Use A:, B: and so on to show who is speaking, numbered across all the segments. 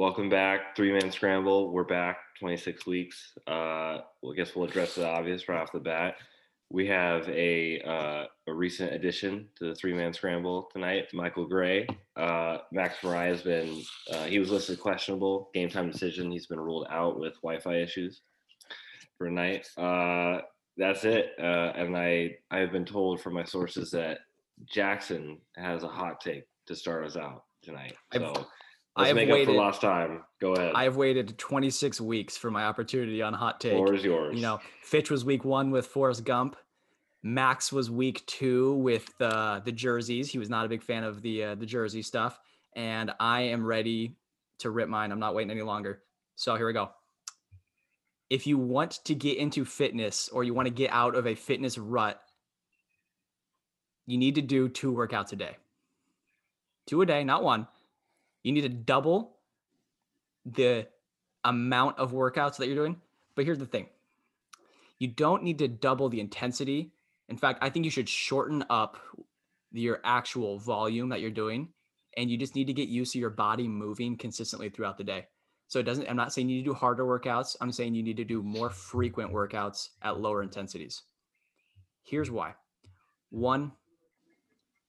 A: Welcome back, three man scramble. We're back, 26 weeks. Uh, well, I guess we'll address the obvious right off the bat. We have a uh, a recent addition to the three man scramble tonight, Michael Gray. Uh, Max Mariah has been uh, he was listed questionable game time decision. He's been ruled out with Wi-Fi issues for tonight. Uh, that's it. Uh, and I I have been told from my sources that Jackson has a hot take to start us out tonight.
B: I've-
A: So
B: I
A: let's
B: have
A: make up
B: waited-
A: for lost time. Go ahead.
B: I have waited 26 weeks for my opportunity on Hot Take.
A: Floor is yours.
B: You know, Fitch was week one with Forrest Gump. Max was week two with uh, the jerseys. He was not a big fan of the uh, the jersey stuff, and I am ready to rip mine. I'm not waiting any longer. So here we go. If you want to get into fitness or you want to get out of a fitness rut, you need to do two workouts a day. Two a day, not one. You need to double the amount of workouts that you're doing. But here's the thing you don't need to double the intensity. In fact, I think you should shorten up your actual volume that you're doing. And you just need to get used to your body moving consistently throughout the day. So it doesn't, I'm not saying you need to do harder workouts. I'm saying you need to do more frequent workouts at lower intensities. Here's why. One,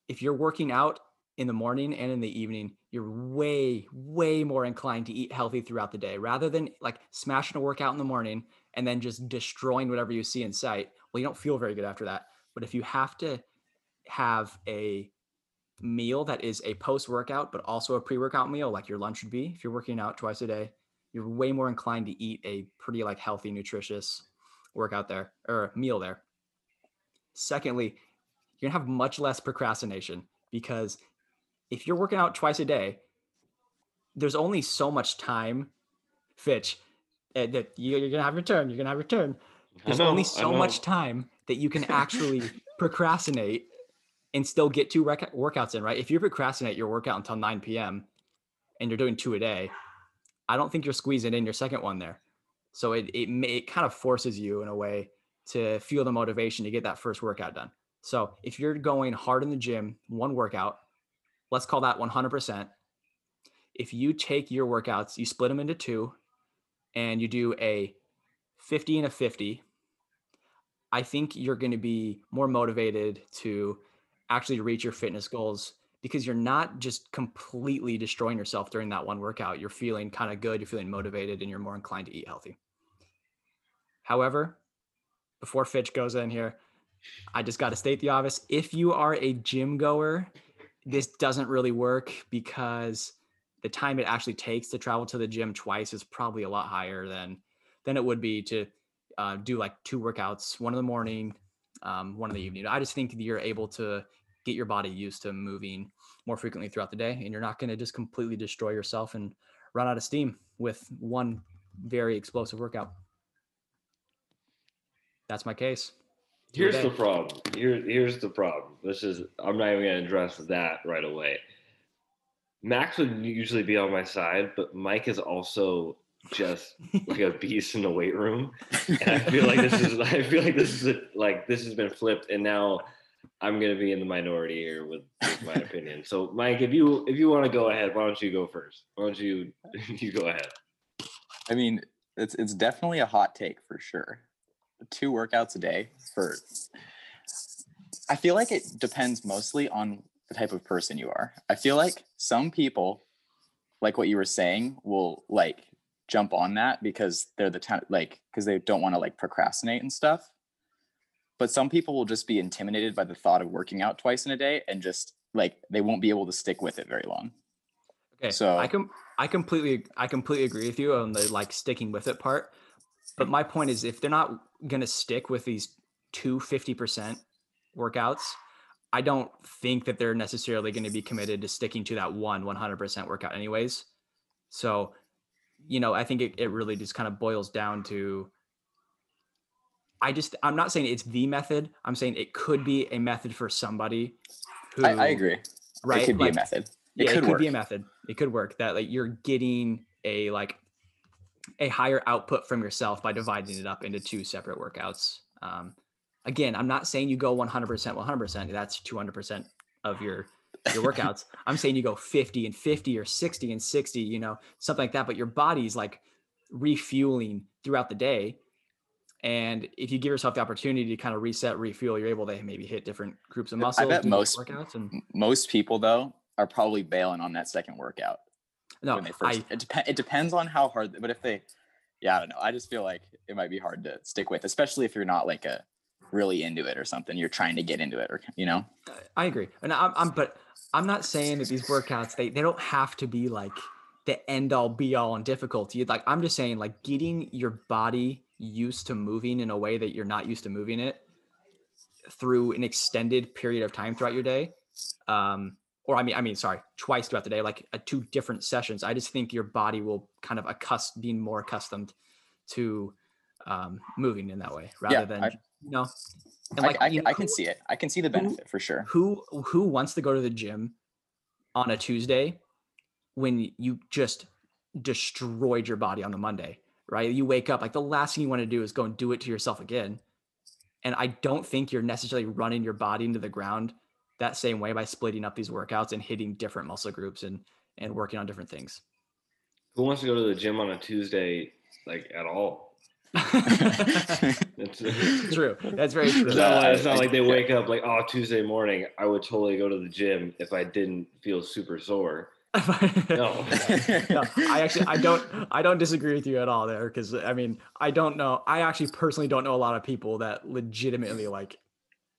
B: if you're working out in the morning and in the evening, you're way, way more inclined to eat healthy throughout the day rather than like smashing a workout in the morning and then just destroying whatever you see in sight. Well, you don't feel very good after that. But if you have to have a meal that is a post workout, but also a pre workout meal, like your lunch would be, if you're working out twice a day, you're way more inclined to eat a pretty like healthy, nutritious workout there or meal there. Secondly, you're gonna have much less procrastination because if you're working out twice a day, there's only so much time, Fitch, uh, that you- you're gonna have your turn. You're gonna have your turn. There's
A: know,
B: only so much time that you can actually procrastinate and still get two rec- workouts in, right? If you procrastinate your workout until 9 p.m. and you're doing two a day, I don't think you're squeezing in your second one there. So it it, may, it kind of forces you in a way to feel the motivation to get that first workout done. So if you're going hard in the gym, one workout, let's call that 100%. If you take your workouts, you split them into two, and you do a 50 and a 50, I think you're going to be more motivated to actually reach your fitness goals because you're not just completely destroying yourself during that one workout. You're feeling kind of good, you're feeling motivated, and you're more inclined to eat healthy. However, before Fitch goes in here, I just got to state the obvious. If you are a gym goer, this doesn't really work because the time it actually takes to travel to the gym twice is probably a lot higher than than it would be to uh, do like two workouts, one in the morning, um, one in the evening. I just think you're able to get your body used to moving more frequently throughout the day, and you're not going to just completely destroy yourself and run out of steam with one very explosive workout. That's my case. Two a
A: Here's the problem. Here, here's the problem. This is I'm not even gonna address that right away. Max would usually be on my side, but Mike is also just like a beast in the weight room. And I feel like this is I feel like this is a, like this has been flipped and now I'm gonna be in the minority here with, with my opinion. So Mike, if you if you want to go ahead, why don't you go first? Why don't you you go ahead?
C: I mean, it's it's definitely a hot take for sure. Two workouts a day for I feel like it depends mostly on the type of person you are. I feel like some people like what you were saying will like jump on that because they're the type like because they don't want to like procrastinate and stuff. But some people will just be intimidated by the thought of working out twice in a day and just like they won't be able to stick with it very long.
B: Okay,
C: So-
B: I com- I completely I completely agree with you on the like sticking with it part. But my point is if they're not gonna stick with these two 50% workouts, I don't think that they're necessarily going to be committed to sticking to that one 100% workout anyways. So, you know, I think it, it really just kind of boils down to I just I'm not saying it's the method. I'm saying it could be a method for somebody who
C: I, I agree.
B: right
C: It could be
B: like,
C: a method. It
B: yeah,
C: could
B: it could
C: work.
B: be a method. It could work that like you're getting a like a higher output from yourself by dividing it up into two separate workouts. Um, again, I'm not saying you go 100%, 100%. That's 200% of your your workouts. I'm saying you go 50 and 50 or 60 and 60, you know, something like that. But your body's like refueling throughout the day. And if you give yourself the opportunity to kind of reset, refuel, you're able to maybe hit different groups of
C: I
B: muscles.
C: bet most-
B: workouts and
C: Most people though are probably bailing on that second workout
B: no,
C: when they first.
B: I
C: it, dep- it depends on how hard, but if they, yeah, I don't know. I just feel like it might be hard to stick with, especially if you're not like a really into it or something. You're trying to get into it, or you know.
B: I agree. And I'm, I'm but I'm not saying that these workouts they they don't have to be like the end all be all and difficulty. Like I'm just saying like getting your body used to moving in a way that you're not used to moving it through an extended period of time throughout your day. Um or I mean I mean sorry, twice throughout the day like uh, two different sessions. I just think your body will kind of accust being more accustomed to um moving in that way rather
C: Yeah,
B: than
C: I-
B: you know and
C: I, I,
B: you
C: I
B: know,
C: can see it. I can see the benefit for sure.
B: who who wants to go to the gym on a Tuesday when you just destroyed your body on the Monday, right? You wake up like the last thing you want to do is go and do it to yourself again. And I don't think you're necessarily running your body into the ground that same way by splitting up these workouts and hitting different muscle groups and and working on different things.
A: Who wants to go to the gym on a Tuesday, like at all? It's, it's
B: true. That's very true.
A: not, like, it's not like they wake up like, oh, Tuesday morning, I would totally go to the gym if I didn't feel super sore. No.
B: no, I actually I don't I don't disagree with you at all there because I mean I don't know I actually personally don't know a lot of people that legitimately like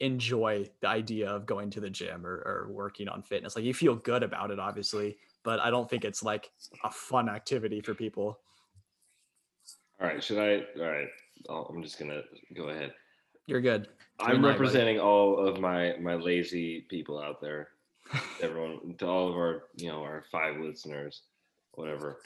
B: enjoy the idea of going to the gym or, or working on fitness like you feel good about it obviously but I don't think it's like a fun activity for people
A: All right, should I? All right, I'll, I'm just gonna go ahead.
B: you're good
A: I'm
B: night, buddy.
A: representing all of my my lazy people out there. Everyone, to all of our you know our five listeners, whatever.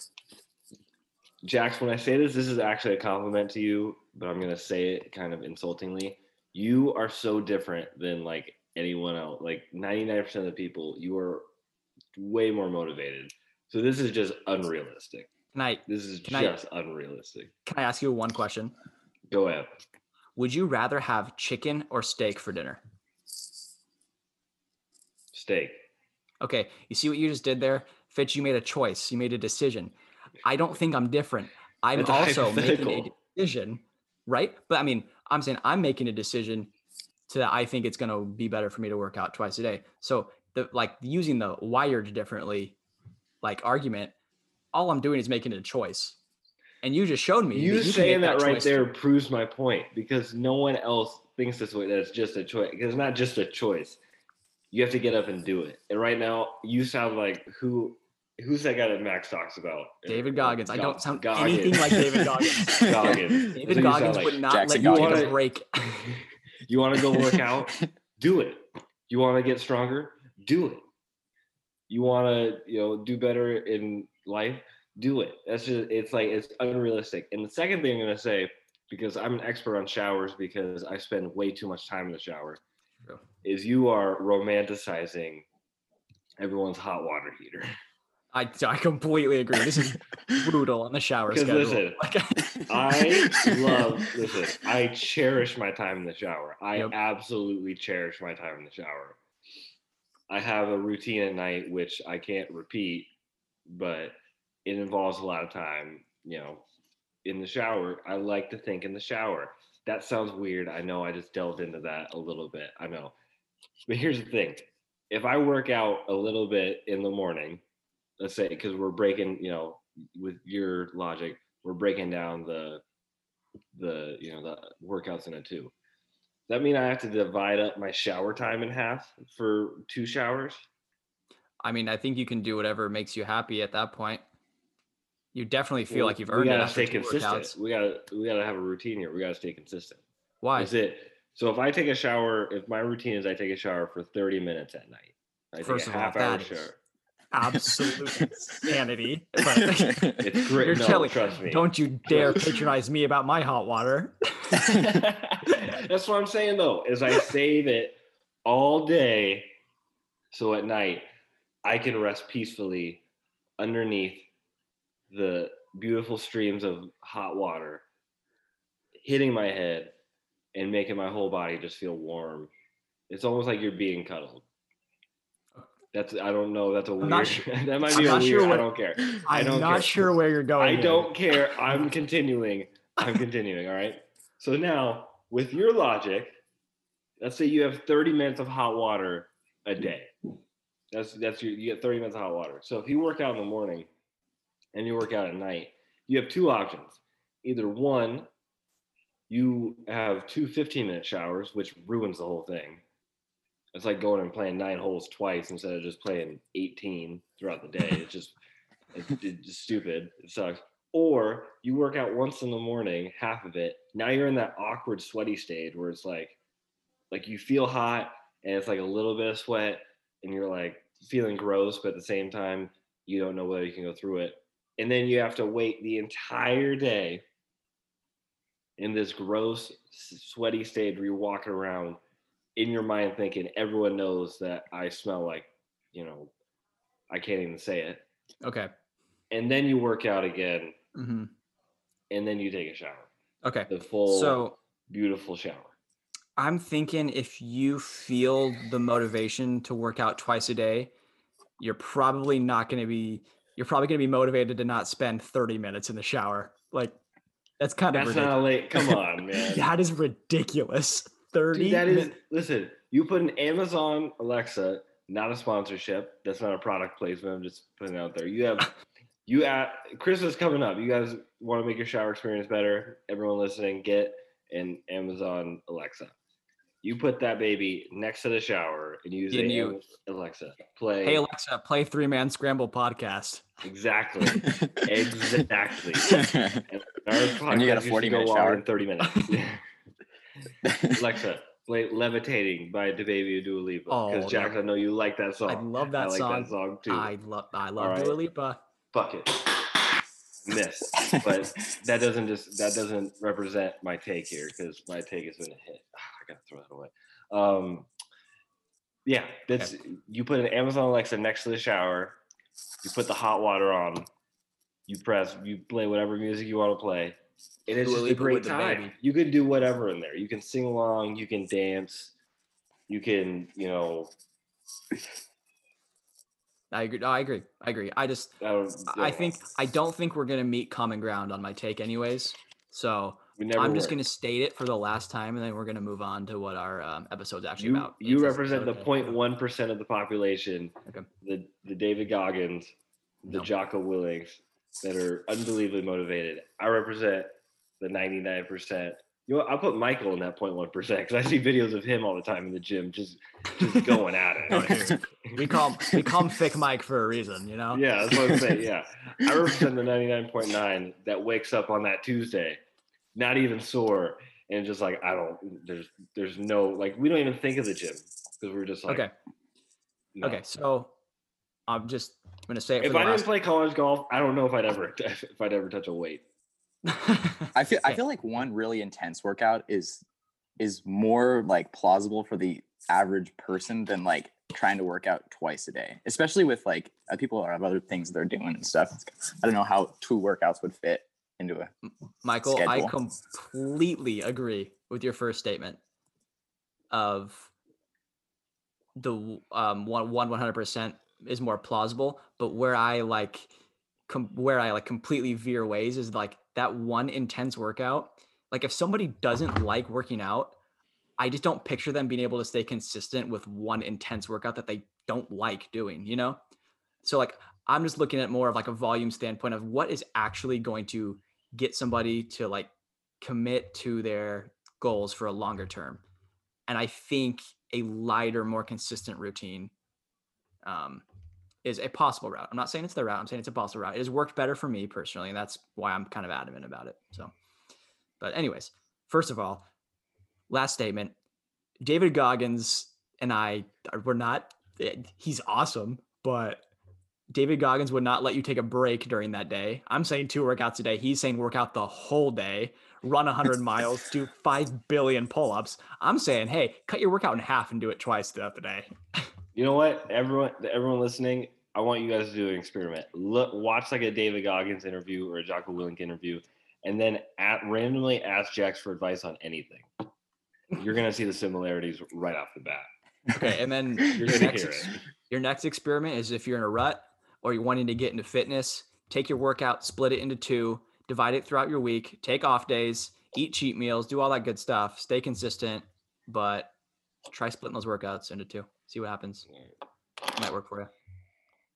A: Jax, when I say this, this is actually a compliment to you, but I'm gonna say it kind of insultingly. You are so different than like anyone else. Like 99% of the people, you are way more motivated. So this is just unrealistic.
B: can I
A: This is
B: Can I-
A: just unrealistic.
B: can I ask you one question
A: Go ahead.
B: would you rather have chicken or steak for dinner
A: Steak.
B: Okay, you see what you just did there? Fitch, you made a choice. You made a decision. I don't think I'm different. I'm also making a decision, right? But I mean, I'm saying I'm making a decision to that I think it's going to be better for me to work out twice a day. So the like using the wired differently like argument, all I'm doing is making a choice. And you just showed me.
A: You,
B: can
A: saying
B: make
A: that, right there
B: too.
A: proves my point because no one else thinks this way. That it's just a choice. Because it's not just a choice. You have to get up and do it. And right now, you sound like who? Who's that guy that Max talks about?
B: David Goggins. I don't sound
A: Goggins.
B: anything like David Goggins.
A: Goggins.
B: David
A: what you sound
B: Goggins
A: like.
B: would not
C: Jackson
B: let you
A: Goggins.
B: take a break.
A: You want to go work out? do it. You want to get stronger? Do it. You want to, you know, do better in life? Do it. That's just it's like it's unrealistic. And the second thing I'm gonna say, because I'm an expert on showers because I spend way too much time in the shower, is you are romanticizing everyone's hot water heater.
B: I, I completely agree. This is brutal on the shower schedule.
A: listen,
B: Like,
A: I love listen, I cherish my time in the shower. I
B: Yep.
A: absolutely cherish my time in the shower. I have a routine at night which I can't repeat, but it involves a lot of time, you know, in the shower. I like to think in the shower. That sounds weird. I know I just delved into that a little bit. I know. But here's the thing. If I work out a little bit in the morning, let's say because we're breaking, you know, with your logic, we're breaking down the the you know the workouts into two. Does that mean I have to divide up my shower time in half for two showers?
B: I mean, I think you can do whatever makes you happy at that point. You definitely feel
A: Well,
B: like you've earned it
A: gotta stay consistent.
B: workouts.
A: We gotta we gotta have a routine here. We gotta stay consistent.
B: Why?
A: Is it so? If I take a shower, if my routine is I take a shower for thirty minutes at night, I take
B: First
A: a
B: of all,
A: half hour shower.
B: Absolute insanity. But
A: It's great.
B: You're
A: no,
B: telling-
A: trust me.
B: don't you dare patronize me about my hot water.
A: That's what I'm saying though, is I save it all day. So at night I can rest peacefully underneath the beautiful streams of hot water hitting my head and making my whole body just feel warm. It's almost like you're being cuddled. That's I don't know. That's a weird.
B: not su-
A: that might
B: I'm
A: be a
B: not
A: weird.
B: sure
A: I don't care. I
B: I'm
A: don't
B: not
A: care.
B: sure where you're going.
A: I
B: here.
A: don't care. I'm continuing. I'm continuing. All right. So now, with your logic, let's say you have 30 minutes of hot water a day. That's that's your you get 30 minutes of hot water. So if you work out in the morning and you work out at night, you have two options. Either one, you have two 15 minute showers, which ruins the whole thing. It's like going and playing nine holes twice instead of just playing 18 throughout the day. It's just it's, it's just stupid. It sucks. Or you work out once in the morning, half of it. Now you're in that awkward sweaty stage where it's like, like you feel hot and it's like a little bit of sweat, and you're like feeling gross, but at the same time you don't know whether you can go through it. And then you have to wait the entire day in this gross, sweaty stage where you're walking around in your mind thinking everyone knows that I smell like, you know, I can't even say it.
B: Okay.
A: And then you work out again,
B: hmm
A: and then you take a shower.
B: Okay.
A: The full,
B: So
A: beautiful shower.
B: I'm thinking if you feel the motivation to work out twice a day, you're probably not going to be. You're probably going to be motivated to not spend 30 minutes in the shower. Like that's kind of
A: That's
B: ridiculous.
A: not late. Come on, man.
B: that is ridiculous. 30.
A: Dude, that is listen. You put an Amazon Alexa, not a sponsorship. That's not a product placement. I'm just putting it out there. You have you at Christmas is coming up. You guys want to make your shower experience better? Everyone listening, get an Amazon Alexa. You put that baby next to the shower and
B: use you-
A: Alexa, play
B: Hey Alexa, play three man scramble podcast.
A: exactly, exactly. And,
C: And you got a
A: podcast used to
C: 40
A: go
C: minute
A: longer
C: shower.
A: than thirty minutes. Alexa, play "Levitating" by DaBaby Dua Lipa.
B: Oh,
A: Because Jack,
B: no.
A: I know you like that song.
B: I love that
A: I like
B: song.
A: that song too.
B: I love I love
A: Alright.
B: Dua Lipa.
A: Fuck it. Miss. But that doesn't just that doesn't represent my take here because my take has been a hit. Ah, I gotta throw that away. Um, yeah, that's you put an Amazon Alexa next to the shower. You put the hot water on. You press. You play whatever music you want to play. And it's
B: Dua
A: just a great time.
B: baby.
A: You can do whatever in there. You can sing along. You can dance. You can, you know,
B: I agree. I agree. I agree. I just
A: I don't.
B: I think I don't think we're gonna meet common ground on my take anyways. So I'm just gonna state it for the last time, and then we're gonna move on to what our um, episode's actually
A: you
B: about.
A: you represent the
B: okay.
A: 0.1 percent of the population.
B: Okay.
A: The the David Goggins, the
B: No.
A: Jocko Willinks that are unbelievably motivated. I represent the 99 percent. You know. I'll put Michael in that 0.1 percent because I see videos of him all the time in the gym, just just going at it.
B: We call him, we call him Thick Mike for a reason, you know.
A: yeah, that's what I'm saying. Yeah, I represent the 99.9 that wakes up on that Tuesday, not even sore, and just like I don't. There's there's no like we don't even think of the gym because we're just like
B: Okay.
A: no.
B: Okay. So I'm just gonna say it for
A: If
B: the
A: I didn't play college golf, I don't know if I'd ever if I'd ever touch a weight.
C: I feel I feel like one really intense workout is is more like plausible for the average person than like trying to work out twice a day, especially with like uh, people have other things they're doing and stuff. I don't know how two workouts would fit into a.
B: Michael, I completely agree with your first statement of the w- um one one one hundred percent is more plausible, but where I like com- where I like completely veer ways is like that one intense workout. Like if somebody doesn't like working out, I just don't picture them being able to stay consistent with one intense workout that they don't like doing, you know? So like I'm just looking at more of like a volume standpoint of what is actually going to get somebody to like commit to their goals for a longer term. And I think a lighter, more consistent routine um, is a possible route. I'm not saying it's the route. I'm saying it's a possible route. It has worked better for me personally, and that's why I'm kind of adamant about it. So, but anyways, first of all, last statement: David Goggins and I we're not. He's awesome, but David Goggins would not let you take a break during that day. I'm saying two workouts a day. He's saying work out the whole day, run 100 miles, do 5 billion pull ups. I'm saying, hey, cut your workout in half and do it twice throughout the day.
A: You know what? Everyone everyone listening, I want you guys to do an experiment. Look watch like a David Goggins interview or a Jocko Willink interview, and then at randomly ask Jax for advice on anything. You're gonna see the similarities right off the bat.
B: Okay, and then your next, ex- your next experiment is if you're in a rut or you're wanting to get into fitness, take your workout, split it into two, divide it throughout your week, take off days, eat cheat meals, do all that good stuff, stay consistent, but try splitting those workouts into two. See what happens. Might work for you.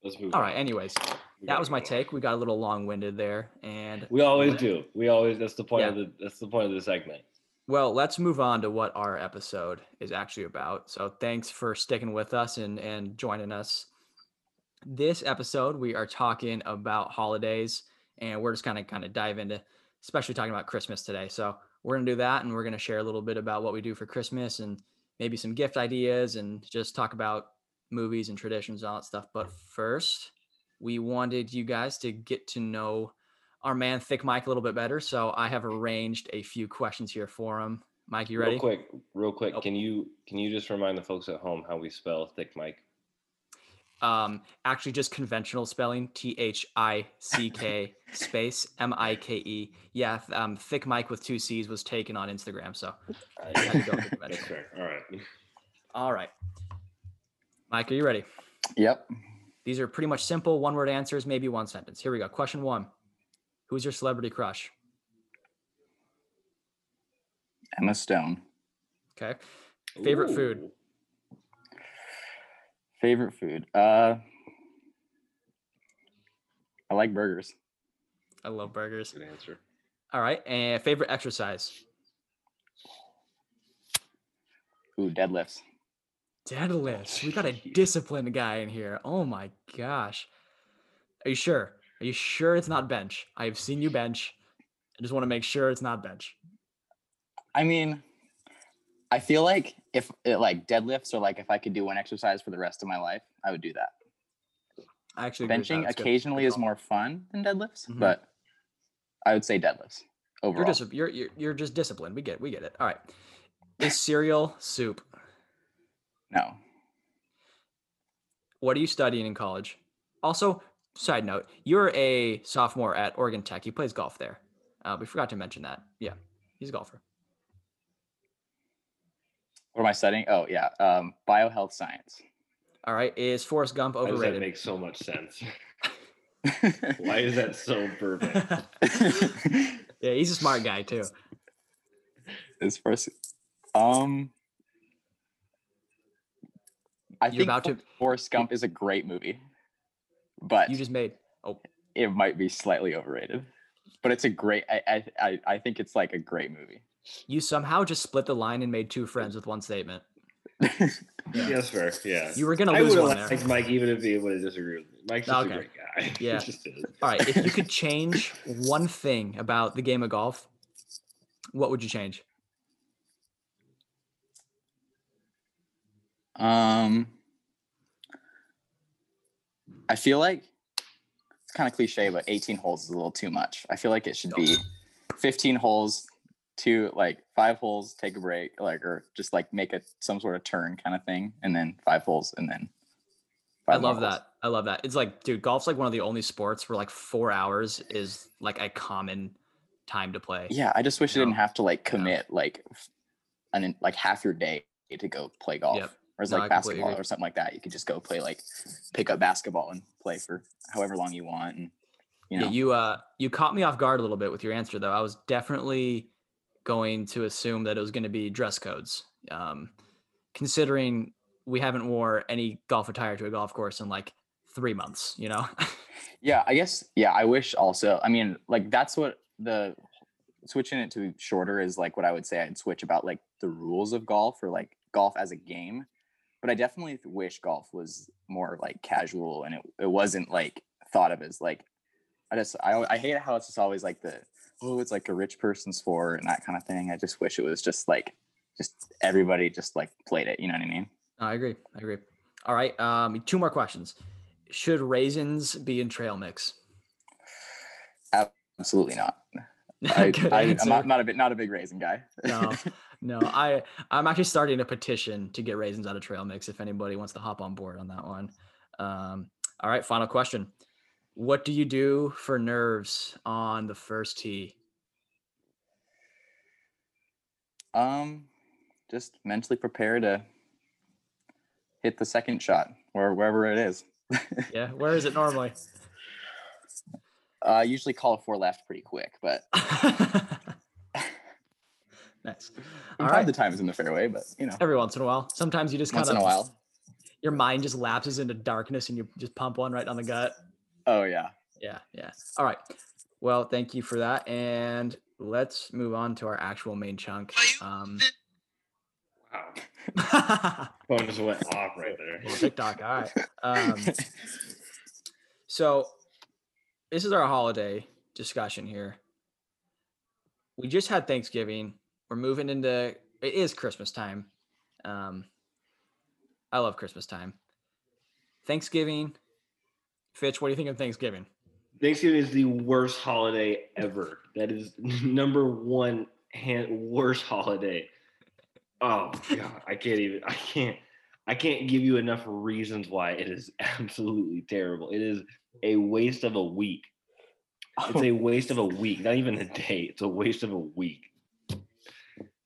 A: Let's move.
B: All
A: on.
B: right. Anyways,
A: We
B: that was my take. We got a little long-winded there, and
A: We always do. We always. That's the point of the. That's the point of the segment.
B: Well, let's move on to what our episode is actually about. So, thanks for sticking with us and and joining us. This episode, we are talking about holidays, and we're just kind of kind of dive into, especially talking about Christmas today. So, we're gonna do that, and we're gonna share a little bit about what we do for Christmas and maybe some gift ideas, and just talk about movies and traditions and all that stuff. But first, we wanted you guys to get to know our man Thick Mike a little bit better. So I have arranged a few questions here for him. Mike, you ready?
A: Real quick, real quick.
B: Oh.
A: Can you can you just remind the folks at home how we spell thick Mike?
B: Um, actually, just conventional spelling: T H I C K space M I K E. Yeah, um, Thick Mike with two C's was taken on Instagram. So,
A: I
B: had to go with
A: That's fair. All right.
B: all right, Mike, are you ready?
C: Yep.
B: These are pretty much simple one-word answers, maybe one sentence. Here we go. Question one: Who's your celebrity crush?
C: Emma Stone.
B: Okay. Favorite food?
A: Ooh.
C: Favorite food. Uh I like burgers.
B: I love burgers.
A: Good answer.
B: All right, and favorite exercise?
C: Ooh, deadlifts.
B: Deadlifts. We got a disciplined guy in here. Oh my gosh. Are you sure? Are you sure it's not bench? I've seen you bench. I just want to make sure it's not bench.
C: I mean, I feel like if it, like deadlifts or like if I could do one exercise for the rest of my life, I would do that.
B: I actually.
C: Benching occasionally is more fun than deadlifts,
B: Mhm.
C: but I would say deadlifts overall.
B: You're just you're, you're you're just disciplined. We get we get it. All right. Is cereal soup?
C: no.
B: What are you studying in college? Also, side note, you're a sophomore at Oregon Tech. He plays golf there. Uh, we forgot to mention that. Yeah, he's a golfer.
C: What am I studying? Oh yeah, um, biohealth science.
B: All right. Is Forrest Gump
A: Why does that makes so much sense? Why is that so perfect?
B: yeah, he's a smart guy too.
C: This first, um, I
B: You're
C: think
B: about to-
C: Forrest Gump is a great movie, but
B: You just made. Oh,
C: it might be slightly overrated. But it's a great. I, I I I think it's like a great movie.
B: You somehow just split the line and made two friends with one statement.
A: Yeah, that's fair. Yeah.
B: You were gonna lose
A: would
B: one
A: have
B: there.
A: liked Mike even if he would have disagreed with me. Mike's just
B: Okay.
A: a great guy.
B: Yeah. All right. If you could change one thing about the game of golf, what would you change?
C: Um, I feel like it's kind of cliche, but 18 holes is a little too much. I feel like it should be 15 holes, two like five holes, take a break, like or just like make a some sort of turn kind of thing, and then five holes, and then.
B: I love
C: holes.
B: that. I love that. It's like, dude, golf's like one of the only sports where like four hours is like a common time to play.
C: Yeah, I just wish you didn't have to like commit like f- an like half your day to go play golf.
B: Yep.
C: Whereas
B: No,
C: like basketball or something like that, you could just go play like pick up basketball and play for however long you want. And you know,
B: Yeah, you uh you caught me off guard a little bit with your answer though. I was definitely going to assume that it was going to be dress codes. Um considering we haven't wore any golf attire to a golf course in like 3 months, you know.
C: yeah, I guess yeah, I wish also. I mean, like that's what the switching it to shorter is like what I would say I'd switch about like the rules of golf or like golf as a game. But I definitely wish golf was more like casual and it, it wasn't like thought of as like I just I, I hate how it's just always like the oh it's like a rich person's sport and that kind of thing. I just wish it was just like just everybody just like played it. You know what I mean?
B: I agree. I agree. All right, um two more questions. Should raisins be in trail mix?
C: Absolutely not. I, I'm not, not a bit not a big raisin guy.
B: no, no. I I'm actually starting a petition to get raisins out of trail mix. If anybody wants to hop on board on that one. Um, all right, final question. What do you do for nerves on the first tee?
C: Um, just mentally prepare to hit the second shot or wherever it is.
B: Yeah. Where is it normally?
C: Uh, I usually call a four left pretty quick, but
B: nice. All right.
C: to time is in the fairway. But you know,
B: Every once in a while. Sometimes you just kind
C: once
B: of
C: in a while.
B: your mind just lapses into darkness and you just pump one right on the gut.
C: Oh yeah.
B: Yeah, yeah. All right. Well, thank you for that. And let's move on to our actual main chunk. Um,
A: Wow. Phone just went off right there.
B: TikTok. All right. Um, so this is our holiday discussion here. We just had Thanksgiving. We're moving into it is Christmas time. Um, I love Christmas time. Thanksgiving. Fitch, what do you think of Thanksgiving?
A: Thanksgiving is the worst holiday ever. That is number one hand worst holiday. Oh god, I can't even. I can't. I can't give you enough reasons why it is absolutely terrible. It is a waste of a week. It's oh. a waste of a week, not even a day. It's a waste of a week.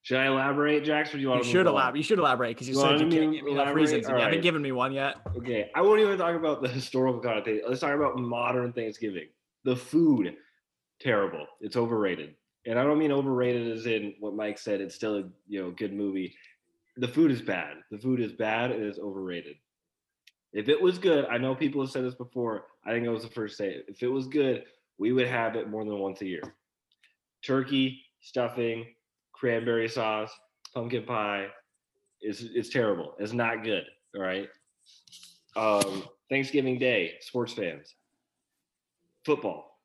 A: Should I elaborate, Jax, or do you want
B: You
A: to
B: should. You should elaborate because you
A: You
B: said you can't give me enough reasons. and You haven't given me one yet.
A: Okay, I won't even talk about the historical connotation. Let's talk about modern Thanksgiving. The food, terrible. It's overrated, and I don't mean overrated as in what Mike said. It's still a you know good movie. The food is bad. The food is bad. And It is overrated. If it was good, I know people have said this before. I think it was the first say. If it was good, we would have it more than once a year. Turkey, stuffing, cranberry sauce, pumpkin pie. It's it's terrible. It's not good. All right. Um, Thanksgiving Day, sports fans. Football.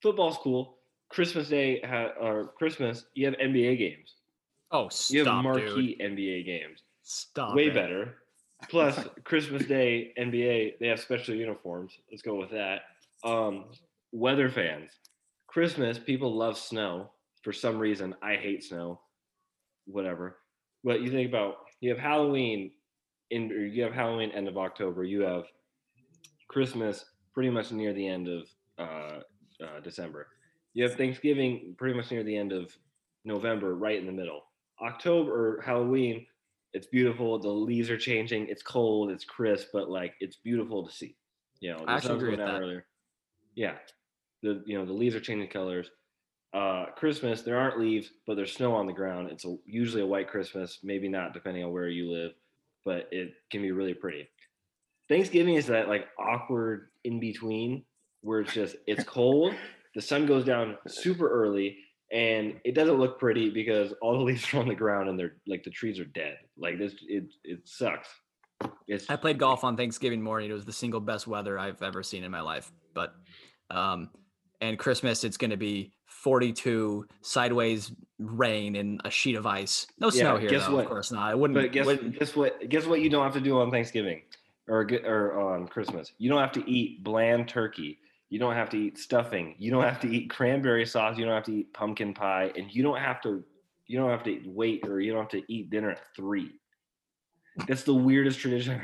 A: Football's cool. Christmas Day ha- or Christmas, you have NBA games.
B: Oh, stop,
A: You have marquee
B: dude.
A: NBA games.
B: Stop.
A: Way
B: it.
A: better. Plus, Christmas Day NBA, they have special uniforms. Let's go with that. Um, weather fans. Christmas, people love snow. For some reason, I hate snow. Whatever. But you think about you have Halloween in or you have Halloween end of October. You have Christmas pretty much near the end of uh, uh, December. You have Thanksgiving pretty much near the end of November, right in the middle. October or Halloween, it's beautiful. The leaves are changing. It's cold. It's crisp, but like it's beautiful to see. You know,
B: I actually agree with that.
A: Earlier. Yeah, the you know the leaves are changing colors. Uh, Christmas, there aren't leaves, but there's snow on the ground. It's a, usually a white Christmas, maybe not depending on where you live, but it can be really pretty. Thanksgiving is that like awkward in between where it's just it's cold, the sun goes down super early, and it doesn't look pretty because all the leaves are on the ground and they're like the trees are dead. Like this, it it sucks. It's
B: I played golf on Thanksgiving morning. It was the single best weather I've ever seen in my life. But um and Christmas it's going to be 42 sideways rain and a sheet of ice. No snow here
A: guess
B: though,
A: what?
B: of course not. I wouldn't,
A: But guess
B: wouldn't
A: guess what? Guess what? You don't have to do on Thanksgiving, or or on Christmas. You don't have to eat bland turkey. You don't have to eat stuffing. You don't have to eat cranberry sauce. You don't have to eat pumpkin pie, and you don't have to. You don't have to wait, or you don't have to eat dinner at three. That's the weirdest tradition.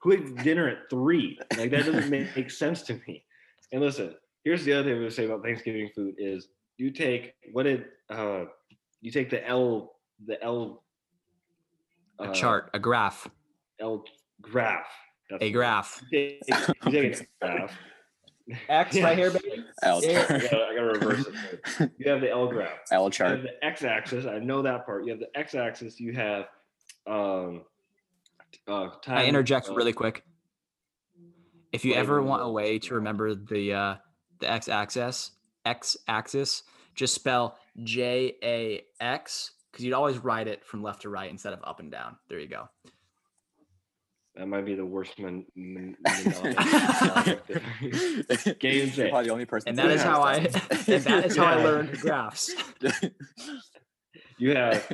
A: Who eats dinner at three? Like that doesn't make, make sense to me. And listen, here's the other thing I'm gonna say about Thanksgiving food is you take what did uh you take the L the L
B: a
A: uh,
B: chart, a graph,
A: L graph. That's
B: a graph.
A: You take, you take graph.
B: X
A: right here,
B: baby.
C: L
A: Yeah, I
C: chart.
A: gotta, I gotta reverse it. You have the L graph.
C: L
A: You
C: chart.
A: have the x-axis. I know that part. You have the x-axis. You have um, uh, time.
B: I interject
A: uh,
B: really quick. If you ever want a way to remember the uh, the x axis, x axis, just spell J A X because you'd always write it from left to right instead of up and down. There you go.
A: That might be the worst man. man, man Can't even say.
C: You're probably the only person.
B: And that is how I
C: understand.
B: and that is how I
A: Yeah.
B: learned graphs.
A: You have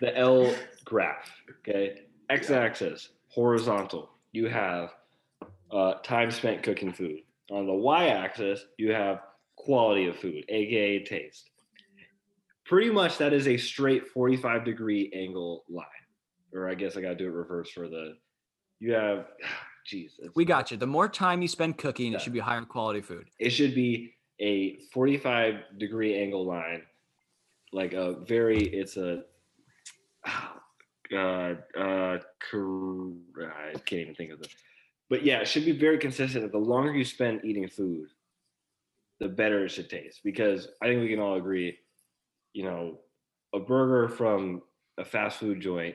A: the L graph. Okay, x-axis horizontal. You have uh, time spent cooking food. On the y-axis, you have quality of food, aka taste. Pretty much, that is a straight 45 degree angle line. Or I guess I gotta do it reverse for the. You have, jeez, it's-
B: We got you. The more time you spend cooking,
A: Yeah.
B: it should be higher quality food.
A: it should be a 45 degree angle line like a very it's a uh, uh, I can't even think of this. But yeah, it should be very consistent. That the longer you spend eating food, the better it should taste. Because I think we can all agree, you know, a burger from a fast food joint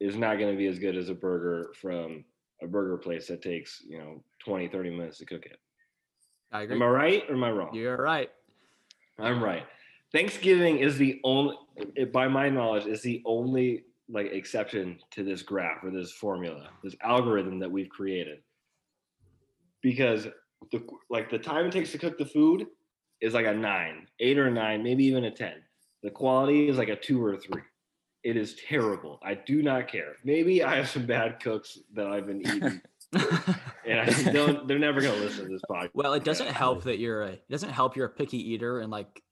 A: is not going to be as good as a burger from a burger place that takes, you know, 20, 30 minutes to cook it.
B: I agree.
A: Am I right or am I wrong?
B: You're right.
A: I'm right. Thanksgiving is the only, by my knowledge, is the only like exception to this graph or this formula, this algorithm that we've created. Because the like the time it takes to cook the food is like a nine, eight or nine, maybe even a ten. The quality is like a two or a three. It is terrible. I do not care. Maybe I have some bad cooks that I've been eating, and I don't. They're never gonna listen to this podcast.
B: well, it doesn't help that you're a it doesn't help you're a picky eater and like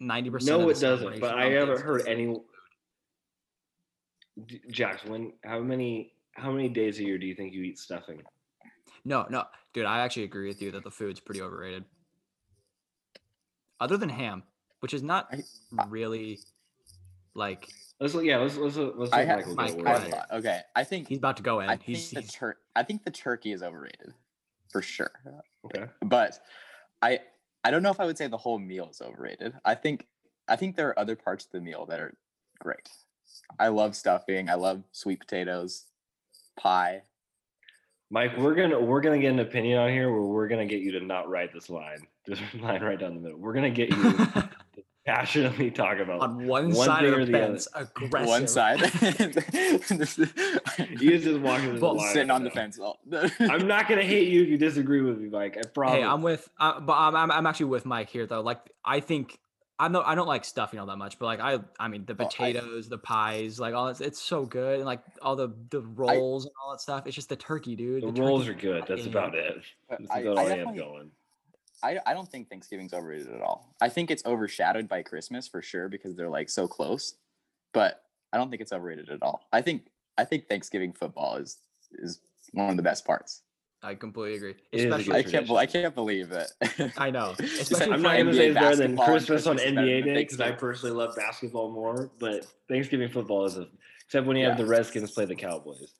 B: ninety percent.
A: No, it doesn't. But I haven't heard any. Jax, when how many how many days a year do you think you eat stuffing?
B: No, no, dude, I actually agree with you that the food's pretty overrated. Other than ham, which is not
C: I-
B: really like
A: Let's look- yeah, let's let's let's
C: I
A: let
C: have,
A: Michael
B: Mike,
A: go.
B: go
C: I have
B: ahead.
C: a
A: on.
C: thought. okay. I think
B: he's about to go in.
C: I think
B: he's,
C: the
B: he's
C: tur- I think the turkey is overrated, for sure.
A: Okay.
C: But I I don't know if I would say the whole meal is overrated. I think I think there are other parts of the meal that are great. I love stuffing. I love sweet potatoes, pie.
A: Mike, we're gonna we're gonna get an opinion on here where we're gonna get you to not write this line. This line right down the middle. We're gonna get you to passionately talk about
B: on one,
A: one
B: side of the
A: the
B: fence, aggressive.
C: One side.
A: You just walking in the line
C: sitting on the fence. all-
A: I'm not gonna hate you if you disagree with me, Mike. I promise.
B: Hey, I'm with, uh, but I'm, I'm I'm actually with Mike here though. Like I think I'm not I don't like stuffing all that much, but like I I mean the
C: Oh, I-
B: potatoes, the pies, like all it's it's so good, and like all the the rolls and all that stuff. It's just the turkey, dude.
A: the
B: The
A: rolls are good. That's about it. That's
C: I-
A: about
C: I
A: all I have
C: definitely-
A: going.
C: I, I don't think Thanksgiving's overrated at all. I think it's overshadowed by Christmas for sure because they're like so close. But I don't think it's overrated at all. I think I think Thanksgiving football is is one of the best parts.
B: I completely agree.
A: It is a
B: Especially,
C: I can't bel- I can't believe it.
B: I know.
C: Especially
B: Especially
A: I'm not gonna
C: NBA
A: say it's better than Christmas on NBA Day because I personally love basketball more. But Thanksgiving football is a except when you have the Redskins play the Cowboys,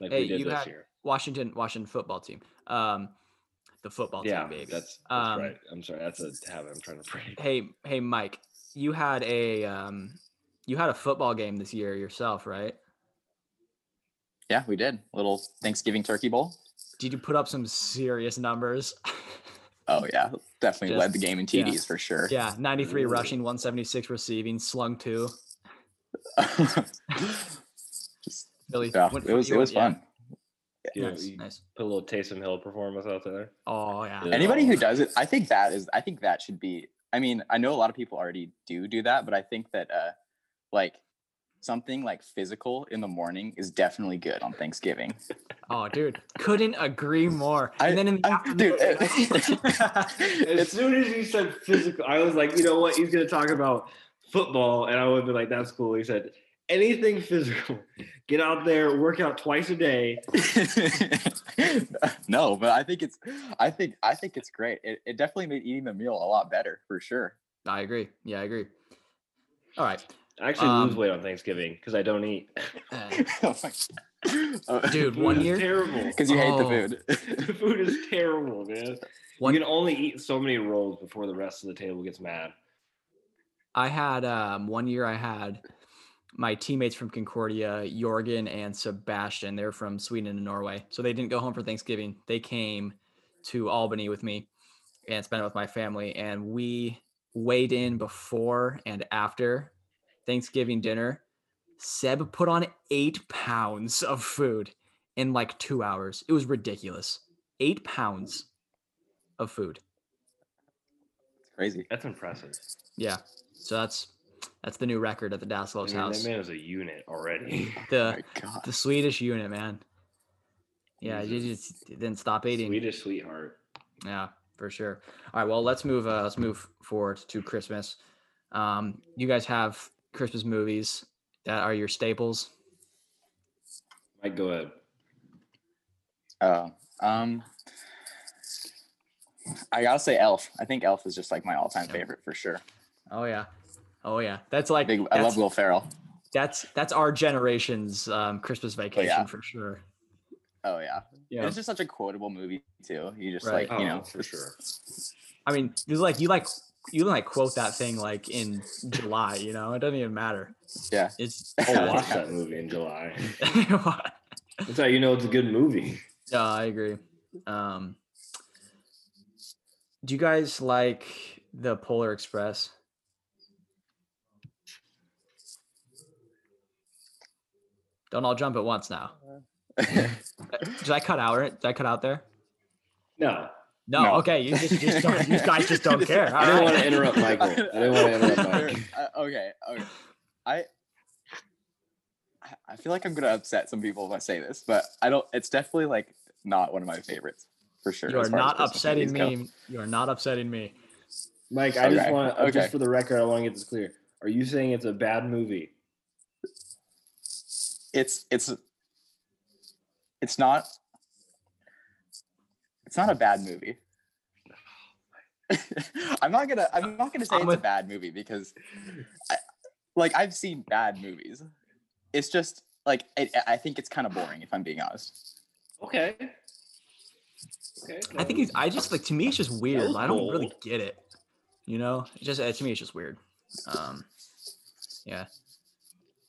A: like
B: Hey,
A: we did
B: you
A: this
B: had-
A: year.
B: Washington Washington football team. Um, the football
A: Yeah,
B: team, baby.
A: that's, that's
B: Um,
A: right. I'm sorry, that's a habit I'm trying to break.
B: Hey, hey, Mike, you had a um, you had a football game this year yourself, right?
C: yeah, we did. Little Thanksgiving turkey bowl.
B: Did you put up some serious numbers?
C: Oh yeah, definitely led the game in
B: yeah.
C: TDs for sure.
B: yeah, 93 rushing, 176 receiving, slung two. Really,
C: yeah,
B: went
C: it was it was
B: yeah,
C: fun.
A: You, know,
B: Nice, nice.
A: put a little Taysom Hill performance out there.
B: Oh yeah.
A: Yeah.
C: Anybody who does it, I think that is I think that should be I mean, I know a lot of people already do do that, but I think that uh like something like physical in the morning is definitely good on Thanksgiving.
B: Oh, dude, couldn't agree more.
C: I-
B: and then in the
C: I- dude,
B: afternoon-
A: As soon as you said physical, I was like, you know what? He's gonna talk about football, and I would be like, that's cool. He said anything physical. Get out there, work out twice a day.
C: no, but I think it's I think I think it's great. It, it definitely made eating the meal a lot better for sure.
B: I agree. Yeah, I agree. All right,
A: I actually lose
B: Um,
A: weight on Thanksgiving because I don't eat.
B: Uh, Dude, one year-
A: terrible.
C: because you hate the
B: Oh.
C: food.
A: the food is terrible, man.
B: one
A: You can only eat so many rolls before the rest of the table gets mad.
B: I had um, one year I had my teammates from Concordia, Jorgen and Sebastian. They're from Sweden and Norway. So they didn't go home for Thanksgiving. They came to Albany with me and spent it with my family. And we weighed in before and after Thanksgiving dinner. Seb put on eight pounds of food in like two hours. It was ridiculous. Eight pounds of food.
C: Crazy.
A: That's impressive.
B: Yeah. So that's that's the new record at the
A: I mean,
B: house.
A: that man is a unit already.
C: Oh
B: The
C: my god.
B: the Swedish unit, man. Yeah, you just didn't stop eating.
A: Swedish sweetheart.
B: Yeah, for sure. All right, well, let's move. Uh, let's move forward to Christmas. Um, you guys have Christmas movies that are your staples.
A: Mike, go ahead.
C: Oh, um, I gotta say Elf. I think Elf is just like my all-time
B: Yep.
C: favorite for sure.
B: Oh yeah, oh yeah. That's like
C: Big, I love
B: that's-
C: Will Ferrell.
B: That's that's our generation's um, Christmas vacation
C: yeah.
B: for sure.
C: Oh yeah.
B: Yeah.
C: It's just such a quotable movie too. You just
B: Right.
C: like, you
A: Oh,
C: know,
A: for sure.
B: I mean, you like you like you like quote that thing like in July. You know, it doesn't even matter.
C: Yeah.
B: It's
A: I'll watch that movie in July. That's how you know it's a good movie.
B: Yeah, I agree. Um, do you guys like the Polar Express? Don't all jump at once now. Did I cut out it? Did I cut out there?
A: No,
B: No.
C: No.
B: Okay, you just, just don't, you guys just don't care.
A: I didn't
B: All
A: want to interrupt Michael. I didn't want to interrupt Mike.
C: Uh, okay, okay. I I- I feel like I'm gonna upset some people if I say this, but I don't. It's definitely like not one of my favorites for sure.
B: You are
C: as far as
B: not upsetting
C: movies go.
B: me. You are not upsetting me.
A: Mike, I just want to,
C: okay.
A: just for the record, I want to get this clear. Are you saying it's a bad movie?
C: It's it's it's not it's not a bad movie. I'm not gonna I'm not gonna say
B: I'm
C: it's
B: with-
C: a bad movie because I, like I've seen bad movies. It's just like I, I think it's kind of boring if I'm being honest.
A: Okay. Okay.
B: I think it's. I just like to me it's just weird. I don't really get it. You know, it's just uh, to me it's just weird. Um, yeah.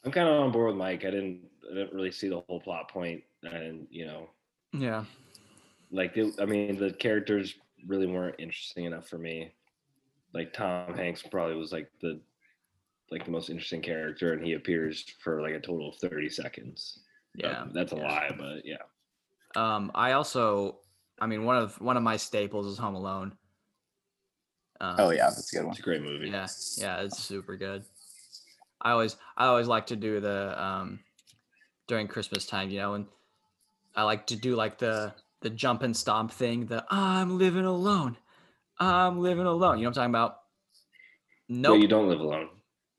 A: I'm kind of on board with Mike. I didn't, I didn't really see the whole plot point, and you know,
B: Yeah.
A: Like it, I mean, the characters really weren't interesting enough for me. Like Tom Hanks probably was like the like the most interesting character, and he appears for like a total of 30 seconds.
B: Yeah.
A: that's a
B: yeah.
A: lie, but yeah.
B: Um, I also, I mean, one of one of my staples is Home Alone. Um,
C: Oh yeah, that's a good one.
A: It's a great movie.
B: Yeah, yeah, it's super good. I always, I always like to do the um during Christmas time, you know, and I like to do like the the jump and stomp thing. The I'm living alone, I'm living alone. You know what I'm talking about?
A: No,
B: Nope.
A: you don't live alone.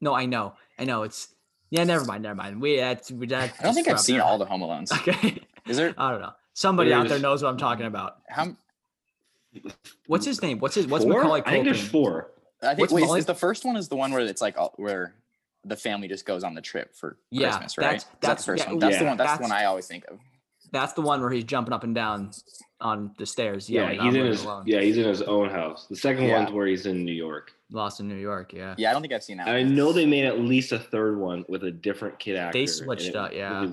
B: No, I know, I know. It's yeah. Never mind, never mind. We that's we that.
C: I don't think I've seen all the Home Alones.
B: Okay,
C: Is there
B: I don't know. Somebody out there knows what I'm talking about.
C: how?
B: What's his name? What's his? What's
A: four?
B: Macaulay
A: I think there's
B: Culkin?
A: four.
C: I think
B: What's
C: wait, is- the first one is the one where it's like all, where the family just goes on the trip for
B: Yeah,
C: Christmas, right?
B: that's-
C: Is that
B: that's-
C: the first
B: yeah,
C: one. That's the one. That's, the one I always think of.
B: That's the one where he's jumping up and down on the stairs.
A: Yeah,
B: yelling,
A: he's in his
B: alone."
A: yeah he's in his own house. The second
C: Yeah.
A: one's where he's in New York.
B: Lost in New York. Yeah.
C: Yeah, I don't think I've seen that.
A: I
C: one.
A: know they made at least a third one with a different kid actor. and
B: switched
A: it-
B: up, yeah.
A: It,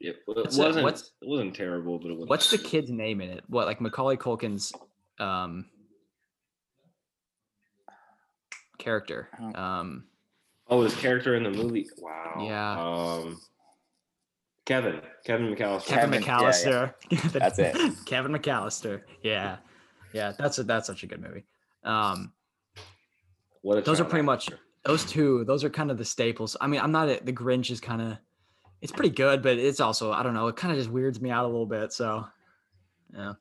A: it,
B: What's the-
A: wasn't.
B: what's-
A: it wasn't terrible, but it was.
B: What's the kid's name in it? What like Macaulay Culkin's um character?
C: Oh.
B: Um
A: Oh, his character in the movie. Wow.
B: Yeah.
A: Um, Kevin. Kevin McAllister.
B: Kevin,
C: Kevin, yeah,
B: McAllister.
C: That's it.
B: Kevin McAllister. Yeah. Yeah, that's a, that's such a good movie. Um
A: What a
B: those are
A: child
B: pretty much those two, those are kind of the staples. I mean, I'm not a, the Grinch is kind of it's pretty good, but it's also I don't know, it kind of just weirds me out a little bit. So yeah.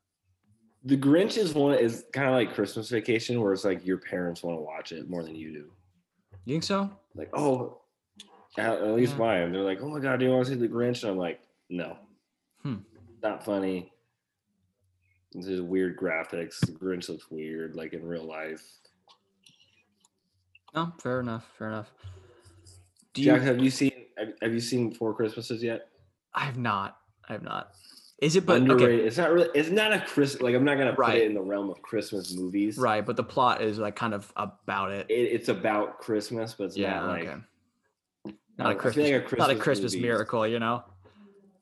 A: The Grinch is one is kind of like Christmas Vacation, where it's like your parents want to watch it more than you do.
B: You think so?
A: Like, oh, at, at least
B: Yeah.
A: mine. They're like, oh my god, do you want to see the Grinch? And I'm like, no,
B: Hmm.
A: not funny. This is weird graphics. The Grinch looks weird, like in real life.
B: No, fair enough. Fair enough. Do
A: Jack,
B: you?
A: have you seen have, have you seen Four Christmases yet?
B: I have not. I have not. Is it? But
A: Underrated.
B: okay,
A: It's not really. It's not a Chris. Like I'm not gonna put
B: Right.
A: it in the realm of Christmas movies.
B: right. But the plot is like kind of about it.
A: It, it's about Christmas, but it's
B: yeah.
A: not like
B: okay. Not a
A: don't know, I
B: Christmas.
A: like a
B: not a
A: Christmas
B: Christmas
A: movie-
B: miracle. You know.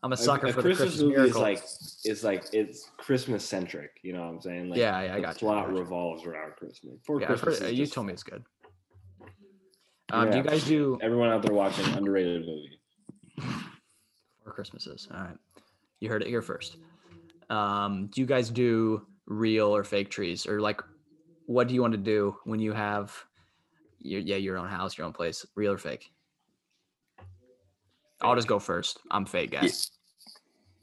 B: I'm a
A: a-
B: sucker
A: a
B: for the Christmas
A: movie
B: miracle.
A: is like is like it's Christmas centric. You know what I'm saying? Like,
B: yeah, yeah, I
A: the
B: got you. I
A: plot
B: you.
A: revolves around Christmas. Four
B: Yeah,
A: Christmas.
B: heard, you
A: just-
B: told me it's good. Um, Do you guys do
A: Everyone out there watching, underrated movie.
B: Four Christmases? All right, you heard it here first. Um, do you guys do real or fake trees, or like, what do you want to do when you have, your, yeah, your own house, your own place, real or fake? I'll just go first. I'm fake guy.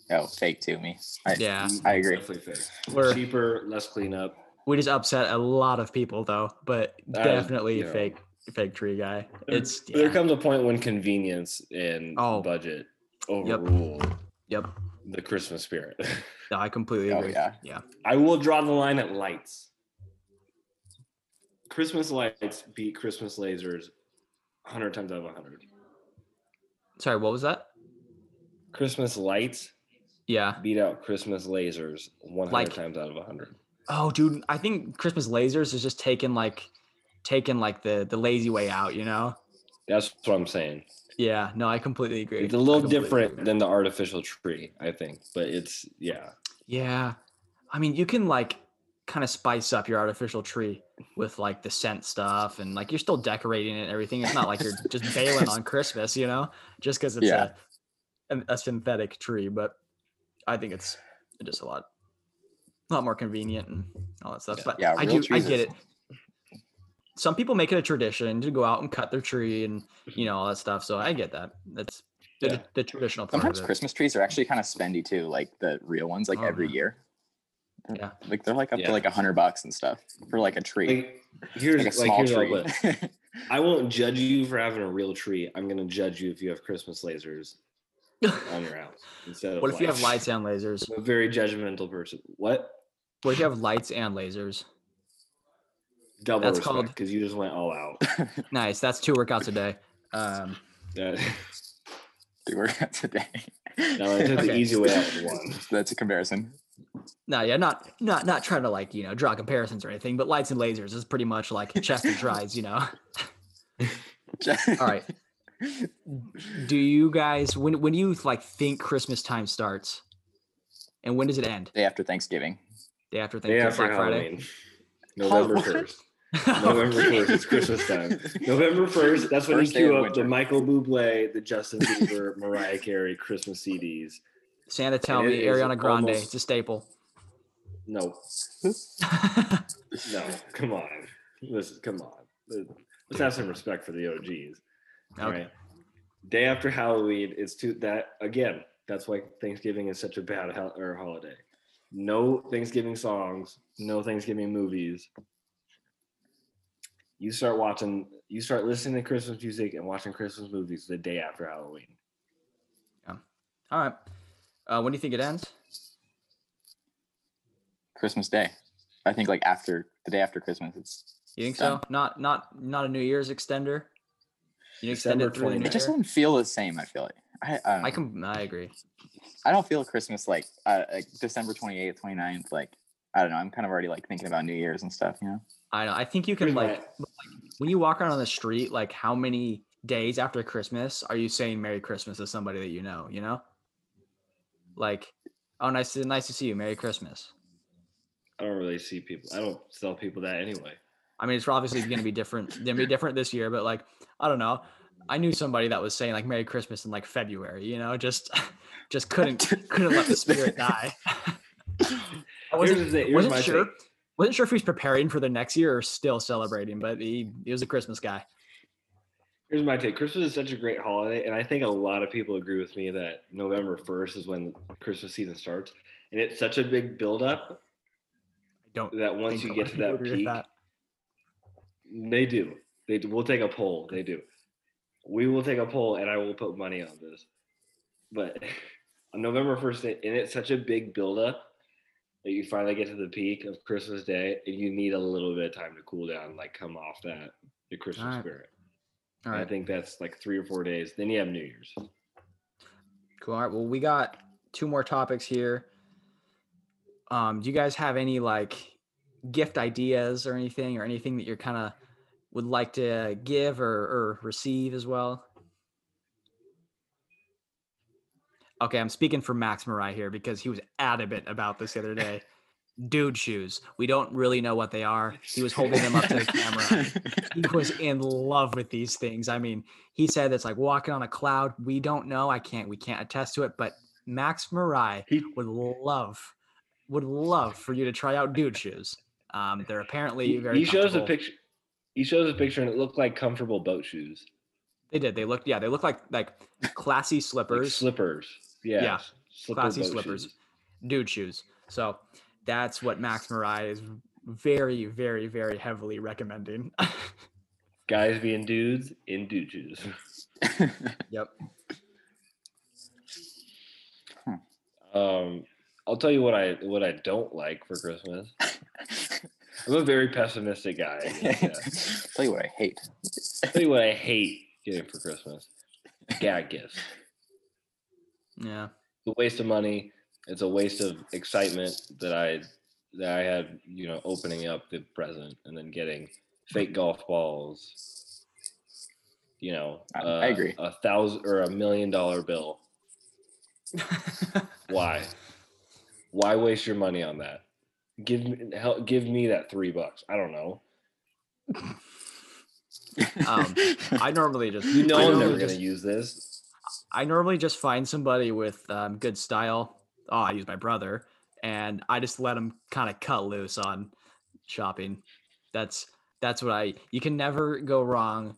C: Yeah. Oh, fake to me. I,
B: Yeah,
C: I agree.
A: Definitely fake.
B: We're-
A: cheaper, less cleanup.
B: we just upset a lot of people though, but
A: Uh,
B: definitely
A: you know.
B: fake fake tree guy.
A: There-
B: It's
A: there comes a point when convenience and
B: Oh.
A: budget overrule
B: Yep.
A: the Christmas spirit.
B: No, I completely
C: Oh
B: agree.
C: yeah.
B: Yeah.
A: I will draw the line at lights. Christmas lights beat Christmas lasers 100 times out of 100.
B: Sorry, what was that?
A: Christmas lights
B: Yeah.
A: beat out Christmas lasers 100
B: Like-
A: times out of 100.
B: Oh, dude, I think Christmas lasers is just taking like taking like the the lazy way out, you know?
A: That's what I'm saying.
B: Yeah, no, I completely agree.
A: It's a little different
B: agree.
A: than the artificial tree, I think, but it's yeah.
B: Yeah. I mean, you can like kind of spice up your artificial tree with like the scent stuff and like you're still decorating it and everything. It's not like you're just bailing on Christmas, you know, just because it's
C: Yeah.
B: a, a, synthetic tree. But I think it's just a lot, a lot more convenient and all that stuff. But
C: Yeah,
B: I do, I get it. Some people make it a tradition to go out and cut their tree and you know all that stuff. So I get that. That's the,
A: Yeah.
B: the traditional part
C: Sometimes. Christmas trees are actually kind of spendy too, like the real ones, like
B: Oh,
C: every
B: yeah.
C: year. They're-
B: Yeah.
C: Like they're like up
A: Yeah.
C: to like a hundred bucks and stuff for like a tree.
A: Like here's
C: like a
A: like,
C: small
A: here's
C: tree.
A: this. I won't judge you for having a real tree. I'm gonna judge you if you have Christmas lasers on your house instead of
B: what if you have lights and lasers?
A: I'm a very judgmental person. What?
B: What if you have lights and lasers?
A: Double
B: That's
A: respect
B: called-
A: because you just went all out.
B: Nice. That's two workouts a day. Um,
A: That-
C: Do work out today.
A: no, I took the easy way out with one.
C: That's a comparison.
B: No, yeah, not not not trying to like you know draw comparisons or anything, but lights and lasers is pretty much like chest and tris, you know. All right. Do you guys when when do you like think Christmas time starts, and when does it end?
C: Day after Thanksgiving.
B: Day after Thanksgiving.
A: Day
B: Thanksgiving,
A: after
B: Black Friday.
A: Halloween. Oh,
C: November
A: first. November first. It's Christmas time. November first. That's when
C: First
A: you
C: day
A: queue
C: of
A: up the
C: winter.
A: Michael Bublé, the Justin Bieber, Mariah Carey Christmas CDs.
B: Santa tell me Ariana Grande.
A: almost-
B: It's a staple.
A: No, no, come on. Listen, come on. Let's have some respect for the OGs. All
B: Okay.
A: right. Day after Halloween, it's to that again. That's why Thanksgiving is such a bad hol- or holiday. No Thanksgiving songs, no Thanksgiving movies. You start watching, you start listening to Christmas music and watching Christmas movies the day after Halloween.
B: All right. Uh, when do you think it ends?
C: Christmas Day. I think like after the day after Christmas, it's
B: You think
C: Done.
B: so? Not not not a New Year's extender. You extend it through the New
C: it just doesn't feel the same. I feel like I I,
B: I can I agree.
C: I don't feel Christmas like uh, like December 28th, 29th. Like I don't know. I'm kind of already like thinking about New Year's and stuff. You know.
B: I know. I think you can
A: Here's my-
B: like when you walk around on the street, like how many days after Christmas are you saying Merry Christmas to somebody that you know? You know, like, oh, nice to nice to see you, Merry Christmas.
A: I don't really see people. I don't tell people that anyway.
B: I mean, it's obviously going to be different. Gonna be different this year, but like, I don't know. I knew somebody that was saying like Merry Christmas in like February. You know, just just couldn't couldn't let the spirit die. I wasn't,
A: the thing. Here's
B: wasn't
A: my
B: sure.
A: thing.
B: Wasn't sure if he was preparing for the next year or still celebrating, but he, he was a Christmas guy.
A: Here's my take. Christmas is such a great holiday, and I think a lot of people agree with me that November 1st is when Christmas season starts. And it's such a big buildup
B: I don't
A: that once you get to that peak,
B: that.
A: they do. They do. We'll take a poll. They do. We will take a poll, and I will put money on this. But on November 1st, and it's such a big buildup that you finally get to the peak of Christmas Day, and you need a little bit of time to cool down, like come off that the Christmas
B: Alright.
A: spirit. I think that's like three or four days. Then you have New Year's.
B: cool. All right, well, we got two more topics here. Um, do you guys have any like gift ideas or anything, or anything that you're kind of would like to give or, or receive as well? Okay, I'm speaking for Max Marai here because he was adamant about this the other day. Dude shoes. We don't really know what they are. He was holding them up to the camera. he was in love with these things. I mean, he said it's like walking on a cloud. We don't know. I can't. We can't attest to it. But Max Marai would love, would love for you to try out dude shoes. Um, they're apparently very.
A: he shows a picture. He shows a picture, and it looked like comfortable boat shoes,
B: They did. They looked. Yeah, they look like like classy
A: like
B: slippers.
A: slippers. Yeah,
B: Yeah,
A: slipper
B: classy slippers,
A: shoes.
B: dude shoes. So that's what Max Marai is very, very, very heavily recommending.
A: Guys being dudes in dude shoes.
B: yep.
A: Um, I'll tell you what I what I don't like for Christmas. I'm a very pessimistic guy. I yeah.
C: Tell you what I hate.
A: I'll tell you what I hate getting for Christmas. gag gifts.
B: Yeah.
A: It's a waste of money. It's a waste of excitement that I that I had, you know, opening up the present and then getting fake golf balls. You know,
C: I- I
A: uh,
C: agree.
A: A thousand or a million dollar bill. Why? Why waste your money on that? Give me help. Give me that three bucks. I don't know.
B: Um, I normally just
A: You know
B: I
A: I'm never
B: just,
A: gonna use this.
B: I normally just find somebody with um, good style. Oh, I use my brother, and I just let him kind of cut loose on shopping. That's that's what I. You can never go wrong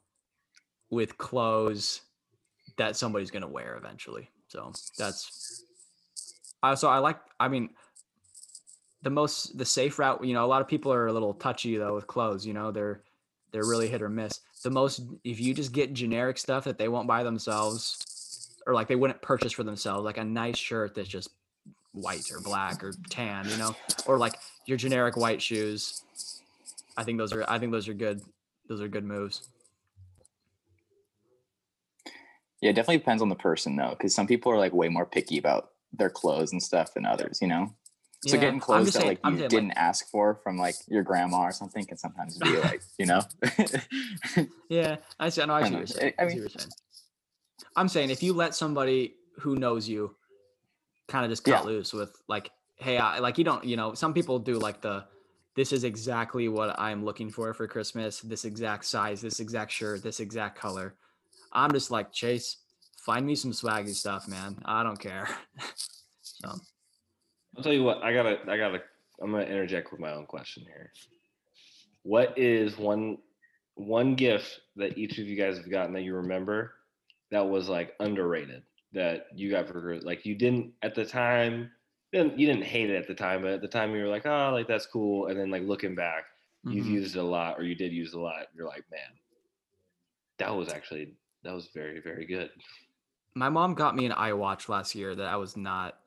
B: with clothes that somebody's gonna wear eventually. So that's. Uh, so I like. I mean, the most the safe route. You know, a lot of people are a little touchy though with clothes. You know, they're they're really hit or miss. The most if you just get generic stuff that they won't buy themselves or like they wouldn't purchase for themselves, like a nice shirt that's just white or black or tan, you know, or like your generic white shoes. I think those are I think those are good. Those are good moves.
C: Yeah, it definitely depends on the person though, because some people are like way more picky about their clothes and stuff than others, you know. So
B: Yeah,
C: getting clothes that
B: saying-
C: like
B: I'm
C: you
B: saying,
C: didn't ask for from like your grandma or something can sometimes be like, you know.
B: Yeah, I see. I know. I
C: I
B: see
C: know,
B: what you're saying.
C: I- I
B: I
C: mean-
B: what you're saying. I'm saying if you let somebody who knows you kind of just cut
C: Yeah.
B: loose with like, hey, I like you don't, you know, some people do like the this is exactly what I'm looking for for Christmas, this exact size, this exact shirt, this exact color. I'm just like, Chase, find me some swaggy stuff, man. I don't care. so
A: I'll tell you what. I gotta. I gotta. I'm gonna interject with my own question here. What is one one gift that each of you guys have gotten that you remember that was like underrated that you got for like you didn't at the time didn't you didn't hate it at the time but at the time you were like oh like that's cool and then like looking back you've
B: mhm.
A: used it a lot or you did use it a lot you're like man that was actually that was very very good
B: my mom got me an iWatch last year that I was not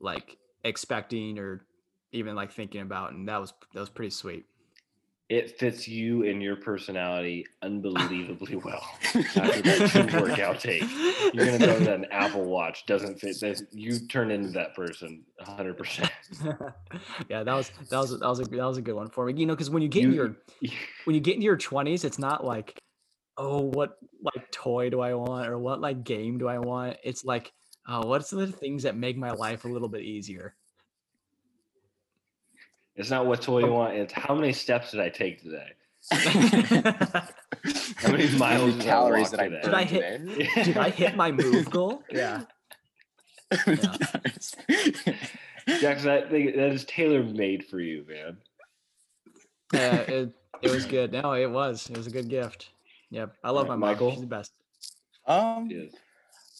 B: like expecting or even like thinking about, and that was that was pretty sweet.
A: It fits you and your personality unbelievably well after that two workout take you're gonna me that an apple watch doesn't fit that you turn into that person 100%
B: yeah, that was that was that was a that was a good one for me. You know, because when you get in your when you get into your twenties, it's not like, oh, what like toy do I want or what like game do I want? It's like, oh, what's the things that make my life a little bit easier?
A: It's not what toy you want it's how many steps did i take today how many
C: How
A: miles
C: many calories did I
B: Did I
C: burn
B: hit-
C: today?
B: Did I hit my move goal? Yeah.
A: Jackson, that, thing, that is tailor made for you man
B: Yeah, it, it was good. No, it was. It was a good gift. Yep. I love
A: Right,
B: my mom.
A: Michael?
B: She's the best.
C: um,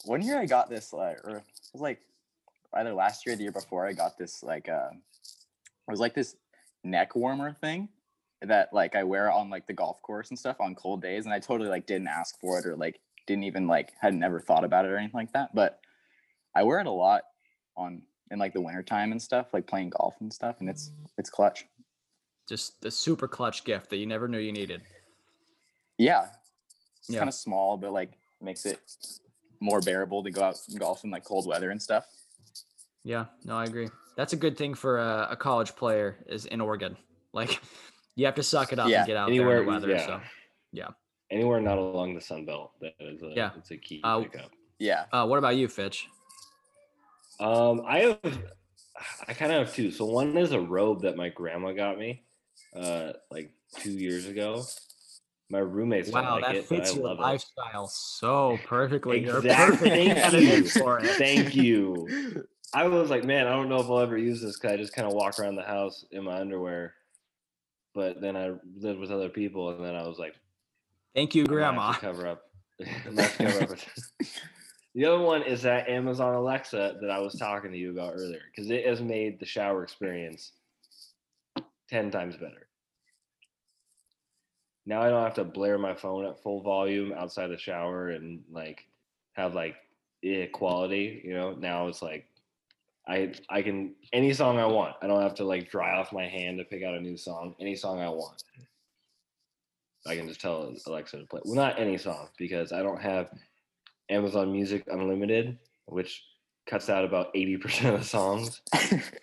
C: one year I got this like, or it was like either last year or the year before. I got this like, uh, it was like this neck warmer thing that like I wear on like the golf course and stuff on cold days, and I totally like didn't ask for it or like didn't even like had never thought about it or anything like that. But I wear it a lot on in like the wintertime and stuff, like playing golf and stuff, and it's it's clutch.
B: Just the super clutch gift that you never knew you needed.
C: Yeah, it's
B: Yeah.
C: kind of small, but like makes it more bearable to go out and golf in like cold weather and stuff.
B: Yeah. No, I agree. That's a good thing for a, a college player is in Oregon. Like you have to suck it up
C: Yeah,
B: and get out there in the weather.
A: yeah.
B: So yeah.
A: anywhere not along the sun belt that is a,
B: Yeah.
A: it's a key
B: Uh,
A: pickup
C: Yeah.
B: Uh, what about you, Fitch?
A: Um, I have, I kind of have two. So one is a robe that my grandma got me, uh, like two years ago. My roommates don't
B: Wow,
A: like
B: that
A: it, but
B: fits
A: I
B: your
A: love
B: lifestyle so perfectly. You're
A: Exactly.
B: perfect
A: Thank you.
B: for
A: it.
B: it.
A: Thank you. I was like, man, I don't know if I'll ever use this because I just kind of walk around the house in my underwear. But then I lived with other people, and then I was like,
B: Thank you,
A: I might have to
B: Grandma.
A: cover up. I might have to cover up the other one is that Amazon Alexa that I was talking to you about earlier because it has made the shower experience ten times better. Now I don't have to blare my phone at full volume outside the shower and like have like eh, quality. You know, now it's like I I can any song I want. I don't have to like dry off my hand to pick out a new song. Any song I want. I can just tell Alexa to play. Well, not any song because I don't have Amazon Music Unlimited, which cuts out about 80% of the songs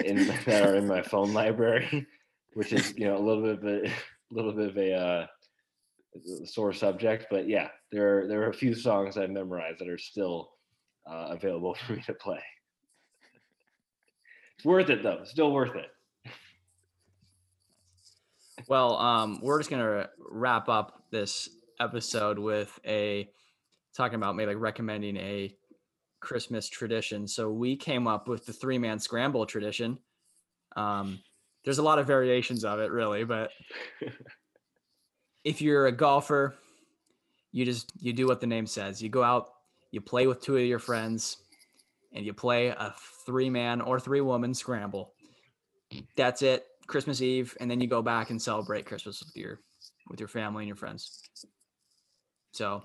A: in, that are in my phone library, which is you know a little bit of a, little bit of a uh, sore subject. But yeah, there are, there are a few songs I memorized that are still uh, available for me to play. It's worth it though. Still worth it.
B: Well, um, we're just gonna wrap up this episode with a talking about maybe like recommending a Christmas tradition. So we came up with the three man scramble tradition. Um, there's a lot of variations of it, really, but if you're a golfer, you just you do what the name says. You go out, you play with two of your friends, and you play a three man or three woman scramble. That's it. Christmas Eve, and then you go back and celebrate Christmas with your with your family and your friends. So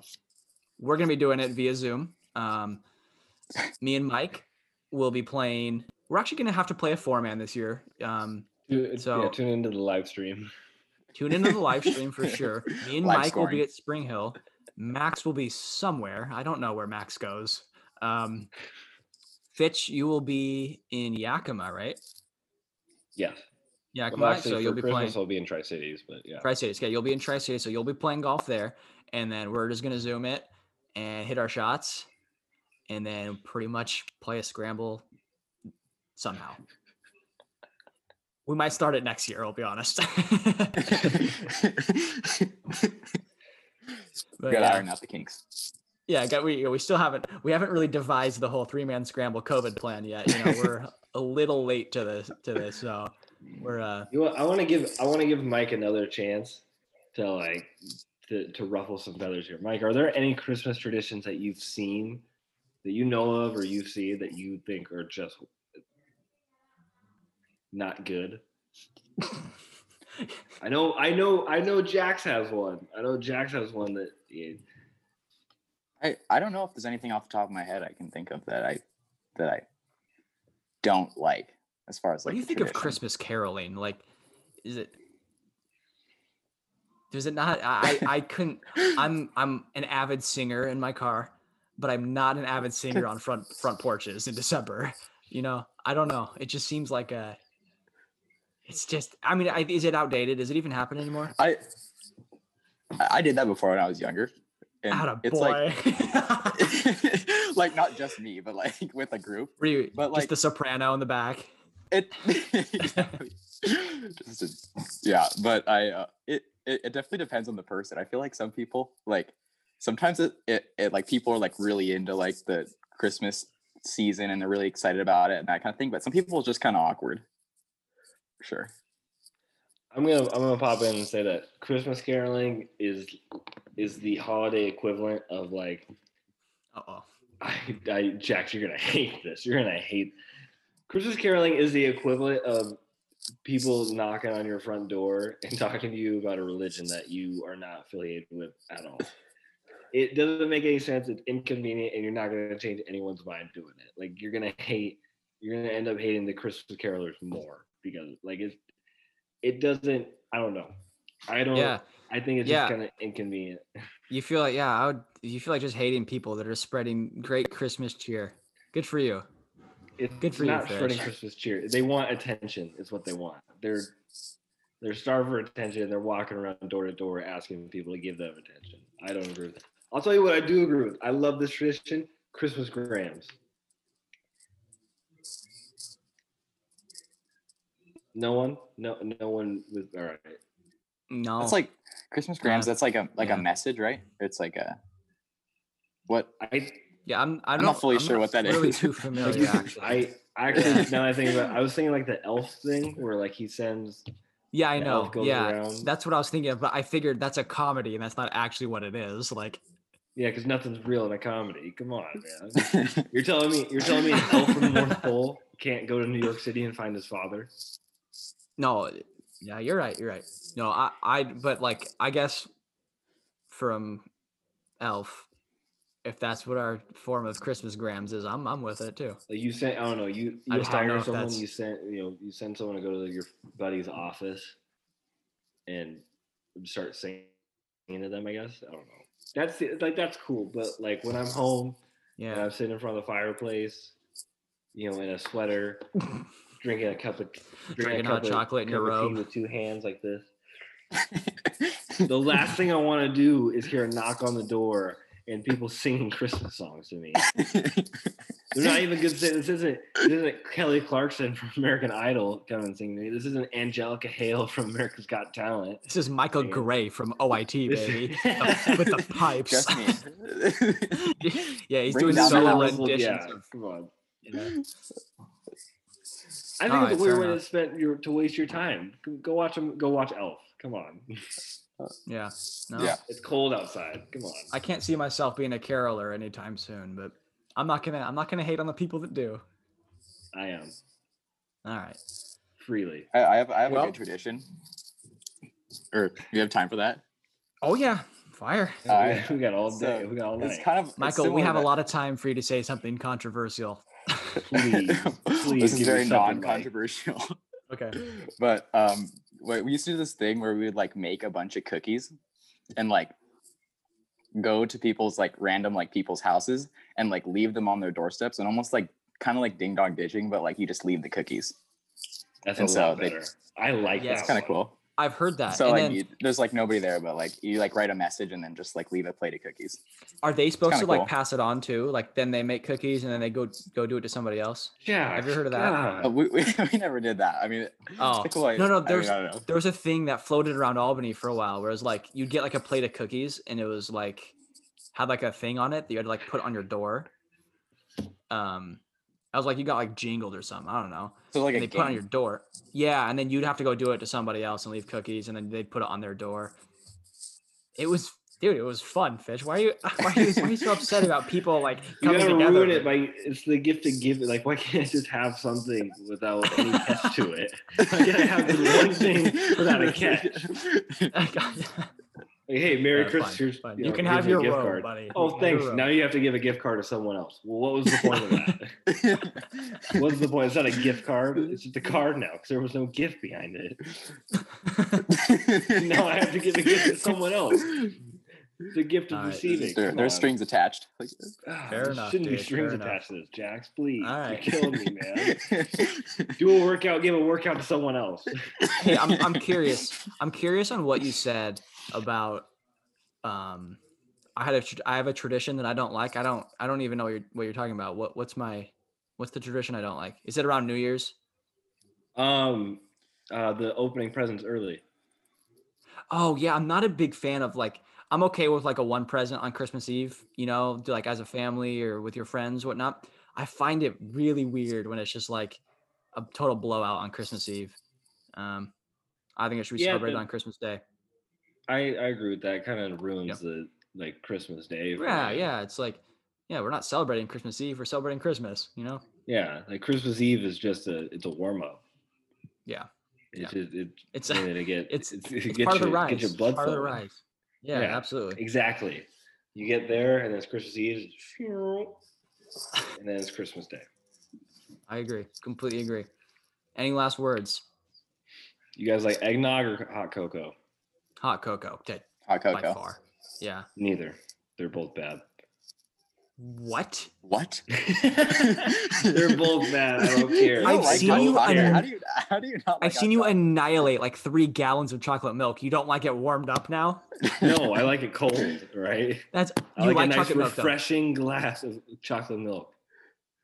B: we're gonna be doing it via Zoom. Um, me and Mike will be playing. We're actually gonna have to play a four man this year. Um, So-
A: yeah, tune into the live stream.
B: tune into the live stream for sure. Me and
C: Live
B: Mike will be at Spring Hill. Max will be somewhere. I don't know where Max goes. Um, Fitch, you will be in Yakima, right?
A: Yeah.
B: Yakima.
A: Well, actually,
B: so you'll be
A: Christmas,
B: playing
A: I'll be in Tri Cities, but yeah.
B: Tri Cities. Okay, you'll be in Tri Cities, so you'll be playing golf there, and then we're just gonna zoom it and hit our shots, and then pretty much play a scramble somehow. We might start it next year. I'll be honest. But
C: Good
B: yeah.
C: iron out the kinks.
B: Yeah, we we still haven't we haven't really devised the whole three man scramble COVID plan yet. You know, we're a little late to this to this, so we're uh
A: You know, I want to give I want to give Mike another chance to like to, to ruffle some feathers here. Mike, are there any Christmas traditions that you've seen that you know of or you see that you think are just not good? I know, I know, I know. Jax has one. I know Jax has one that.
C: I, I don't know if there's anything off the top of my head I can think of that I that I don't like as far as
B: what
C: like
B: do you think of. Christmas caroling? Like is it does it not I I couldn't I'm I'm an avid singer in my car, but I'm not an avid singer on front front porches in December. You know, I don't know. It just seems like a it's just I mean, I, is it outdated? Does it even happen anymore?
C: I I did that before when I was younger. And
B: Atta
C: it's
B: boy.
C: like like not just me, but like with a group.
B: You
C: but,
B: just
C: like-
B: the soprano in the back?
C: It yeah, but I uh, it, it it definitely depends on the person. I feel like some people like sometimes it, it it like people are like really into like the Christmas season and they're really excited about it and that kind of thing. But some people are just kind of awkward. Sure.
A: I'm gonna I'm gonna pop in and say that Christmas caroling is is the holiday equivalent of like
B: Uh oh.
A: I, I Jax, you're gonna hate this. You're gonna hate Christmas caroling is the equivalent of people knocking on your front door and talking to you about a religion that you are not affiliated with at all. It doesn't make any sense. It's inconvenient, and you're not gonna change anyone's mind doing it. Like you're gonna hate, you're gonna end up hating the Christmas carolers more because like it, it doesn't. I don't know. I don't.
B: Yeah.
A: I think it's
B: Yeah.
A: just kind of inconvenient.
B: You feel like yeah, I would you feel like just hating people that are spreading great Christmas cheer. Good for you.
A: It's
B: Good for you,
A: not spreading Christmas cheer. They want attention. Is what they want. They're they're starved for attention. They're walking around door to door asking people to give them attention. I don't agree with that. I'll tell you what I do agree with. I love this tradition. Christmas grams. No one, no, no one was all right.
B: No.
C: That's like Christmas grams.
B: Yeah.
C: That's like a like
B: Yeah.
C: a message, right? It's like a what
A: I
B: yeah, I'm I'm,
C: I'm not fully sure what that
B: really
C: is.
B: too familiar actually.
A: I actually now that I think about, I was thinking like the elf thing where like he sends.
B: yeah, I know. Yeah.
A: around.
B: That's what I was thinking of, but I figured that's a comedy and that's not actually what it is. Like
A: Yeah, because nothing's real in a comedy. Come on, man. You're telling me you're telling me an elf from the North Pole can't go to New York City and find his father?
B: No, yeah, you're right, you're right. No, I I but like I guess from Elf, if that's what our form of Christmas grams is, I'm I'm with it too.
A: Like you sent, I don't know, you you
B: just don't know
A: hire someone, you send, you know, you send someone to go to your buddy's office and start singing to them. I guess I don't know. That's like that's cool, but like when I'm home and
B: Yeah.
A: I'm sitting in front of the fireplace, you know, in a sweater, drinking a cup of drinking,
B: Drinking
A: a
B: hot
A: cup of-
B: chocolate in your
A: cup of tea
B: robe.
A: with two hands like this. The last thing I want to do is hear a knock on the door and people singing Christmas songs to me. They're not even good. This isn't this isn't Kelly Clarkson from American Idol coming and singing to me. This isn't Angelica Hale from America's Got Talent.
B: This is Michael
A: Yeah.
B: Gray from OIT, baby. The- with the pipes.
C: Just me.
B: yeah, he's
C: Bring
B: doing
C: down
B: solo
C: house.
A: Well,
B: renditions
A: yeah,
B: of
A: come on.
B: yeah.
A: I think
B: Alright,
A: it's a weird
B: fair
A: way to spend your to waste your time. Go- Go watch them. Go watch Elf. Come on, uh,
B: Yeah. No,
C: Yeah.
A: it's cold outside. Come on.
B: I can't see myself being a caroler anytime soon, but I'm not gonna I'm not gonna hate on the people that do.
A: I am
B: All right.
A: freely.
C: I, I have I have a good tradition. Or you have time for that?
B: Oh yeah, fire.
C: Alright,
A: we got all
C: so
A: day. we got all
C: It's
A: night.
C: kind of
B: Michael, we
C: similar
B: have a lot of time for you to say something controversial.
A: Please, please
C: this is very non-controversial.
B: Okay.
C: but um we we used to do this thing where we would like make a bunch of cookies and like go to people's like random like people's houses and like leave them on their doorsteps and almost like kind of like ding dong ditching but like you just leave the cookies
A: That's
C: And
A: a
C: so
A: lot
C: they-
A: better. I like
B: Yeah,
A: that.
C: it's kind of cool
B: I've heard that.
C: so
B: and
C: like
B: then
C: you, there's like nobody there but like you like write a message and then just like leave a plate of cookies
B: are they supposed to
C: kinda
B: like
C: cool.
B: pass it on too? Like then they make cookies and then they go go do it to somebody else?
A: Yeah.
B: Have you heard of that?
C: Uh, we, we, we never did that i mean
B: Oh,
C: cool
B: no, no,
C: idea. I mean,
B: there's-
C: I don't know.
B: There was a thing that floated around Albany for a while where it was like you'd get like a plate of cookies and it was like had like a thing on it that you had to like put on your door. Um I was like you got like jingled or something. I don't know.
C: so like
B: they put it on your door. Yeah, and then you'd have to go do it to somebody else and leave cookies, and then they'd put it on their door. It was, dude, it was fun. Fitch, why are you, why are you, why are you so upset about people like
A: You
B: coming
A: gotta
B: together?
A: ruin it by it's the gift of giving. Like, why can't I just have something without any catch to it? Why can't I have the one thing without a catch? Like, hey, Merry
B: Yeah,
A: Christmas. here's,
B: fine.
A: you
B: You
A: know,
B: can have your
A: gift
B: robe,
A: card.
B: buddy.
A: Oh,
B: You can have
A: thanks. Now you have to give a gift card to someone else. Well, what was the point of that? What's the point? It's not a gift card. It's just a card now because there was no gift behind it. Now I have to give a gift to someone else. The gift of
B: All right.
A: receiving.
C: there,
A: Come
C: there's
A: on.
C: strings attached Like-
A: Ah,
B: Fair enough,
A: Shouldn't be strings
B: fair enough.
A: attached to this, Jax. Please,
B: All
A: you're killing me, man. Do a workout. Give a workout to someone else.
B: hey, I'm, I'm curious. I'm curious on what you said about. Um, I had a I have a tradition that I don't like. I don't I don't even know what you're what you're talking about. What what's my what's the tradition I don't like? Is it around New Year's?
A: Um, uh, the opening presents early.
B: Oh yeah, I'm not a big fan of like I'm okay with like a one present on Christmas Eve, you know, do, like as a family or with your friends, whatnot. I find it really weird when it's just like a total blowout on Christmas Eve. Um, I think it should be
A: Yeah,
B: celebrated
A: but-
B: on Christmas Day.
A: I, I agree with that. Kind of ruins
B: Yep.
A: the like Christmas day.
B: Yeah,
A: me.
B: yeah. It's like, yeah, we're not celebrating Christmas Eve. We're celebrating Christmas. You know?
A: Yeah, like Christmas Eve is just a it's a warm up.
B: Yeah.
A: It's just it,
B: It's
A: to get
B: it's
A: it's,
B: it's
A: get
B: part of the
A: your-
B: rise.
A: Get your blood
B: part of the rise. Yeah,
A: Yeah.
B: absolutely.
A: Exactly. You get there and then it's Christmas Eve, and then it's Christmas Day.
B: I agree. Completely agree. Any last words?
A: You guys like eggnog or hot cocoa?
B: Hot cocoa. Okay,
C: hot
B: by
C: cocoa
B: far. Yeah.
A: Neither. They're both bad.
B: What?
C: what
A: They're both bad. I don't care.
B: I've
C: like
B: seen you an-
C: how do you how do you not like
B: I've seen you
C: chocolate?
B: annihilate like three gallons of chocolate milk. You don't like it warmed up now?
A: no, I like it cold, right?
B: That's
A: I
B: you
A: like,
B: like,
A: a nice
B: chocolate milk.
A: Refreshing glass of chocolate milk.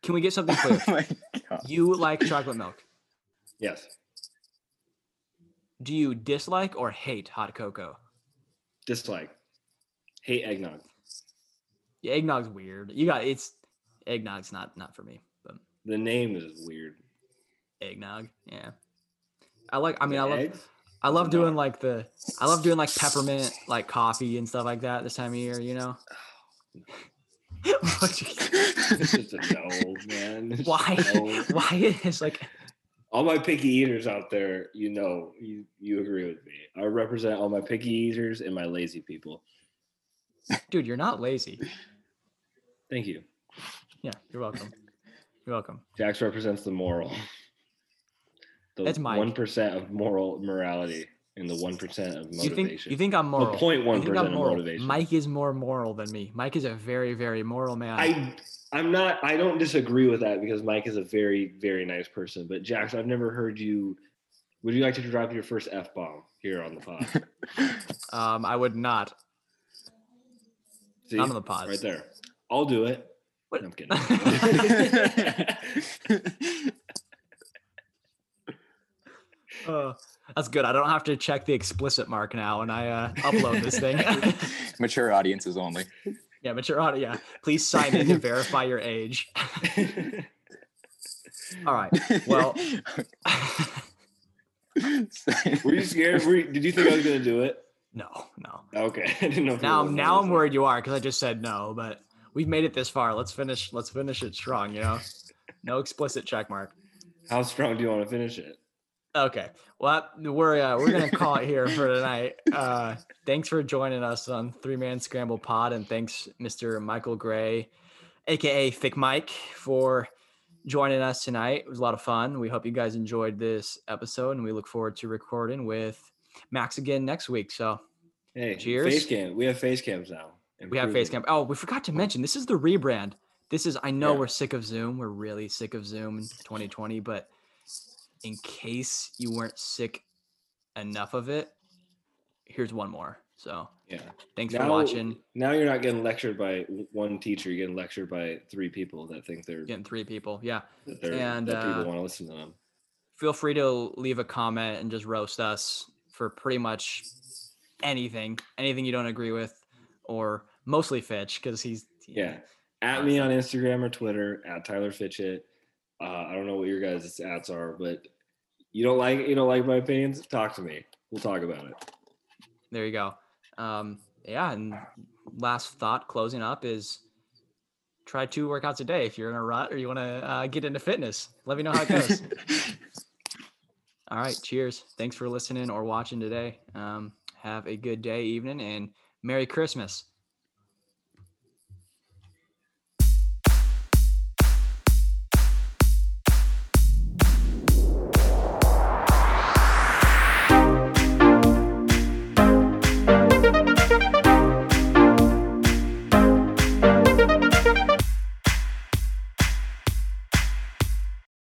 B: Can we get something clear?
C: oh my God.
B: you like chocolate milk.
A: Yes.
B: Do you dislike or hate hot cocoa?
A: Dislike. Hate eggnog.
B: Yeah, eggnog's weird. You got it's eggnog's not not for me, but
A: The name is weird.
B: eggnog. Yeah. I like I mean
A: The
B: I love
A: eggs?
B: I love doing like the I love doing like peppermint like coffee and stuff like that this time of year, you know?
A: It's just a no, man. It's
B: why
A: no.
B: why is like
A: All my picky eaters out there, you know, you you agree with me. I represent all my picky eaters and my lazy people.
B: dude, you're not lazy.
A: Thank you.
B: Yeah, you're welcome. You're welcome.
A: Jax represents the moral. The
B: That's Mike.
A: one percent of moral morality. and the one percent of
B: You
A: motivation.
B: think you think I'm moral?
A: 0.1%
B: You think I'm
A: of
B: moral?
A: motivation.
B: Mike is more moral than me. Mike is a very very moral man.
A: I I'm not I don't disagree with that because Mike is a very very nice person. But Jax, I've never heard you. Would you like to drop your first f bomb here on the pod?
B: um, I would not.
A: See,
B: None of the pod.
A: right there. I'll do it.
B: What?
A: No, I'm kidding.
B: Uh, that's good. I don't have to check the explicit mark now when I uh, upload this thing.
C: Mature audiences only.
B: Yeah, mature audio. Yeah, please sign in to verify your age. All right. Well,
A: Were you scared? Were you, did you think I was gonna do it?
B: no, no.
A: Okay, I didn't know.
B: Now, now I'm worried you are because I just said no. But we've made it this far. Let's finish. Let's finish it strong. You know, no explicit check mark.
A: How strong do you want to finish it?
B: Okay. Well, we're uh, we're gonna call it here for tonight. Uh, thanks for joining us on Three Man Scramble Pod, and thanks, Mr. Michael Gray, aka Thick Mike, for joining us tonight. It was a lot of fun. We hope you guys enjoyed this episode, and we look forward to recording with Max again next week. So
A: Hey,
B: Cheers.
A: Face cam. We have face cams now.
B: we have face
A: Improving.
B: cam. Oh, we forgot to mention this is the rebrand. This is I know
A: Yeah.
B: we're sick of Zoom. We're really sick of Zoom in 2020, but in case you weren't sick enough of it, here's one more. So
A: Yeah.
B: thanks for watching.
A: Now you're not getting lectured by one teacher. You're getting lectured by three people that think they're
B: Getting three people. Yeah.
A: that,
B: and,
A: that people
B: uh,
A: want to listen to them.
B: Feel free to leave a comment and just roast us for pretty much anything, anything you don't agree with, or mostly Fitch because he's
A: Yeah. At me on Instagram or Twitter at Tyler Fitchett. Uh, I don't know what your guys' ads are, but you don't like you don't like my opinions. Talk to me. We'll talk about it.
B: there you go. Um, yeah, and last thought closing up is try two workouts a day if you're in a rut or you want to uh, get into fitness. Let me know how it goes. All right, cheers. Thanks for listening or watching today. Um, have a good day, evening, and Merry Christmas.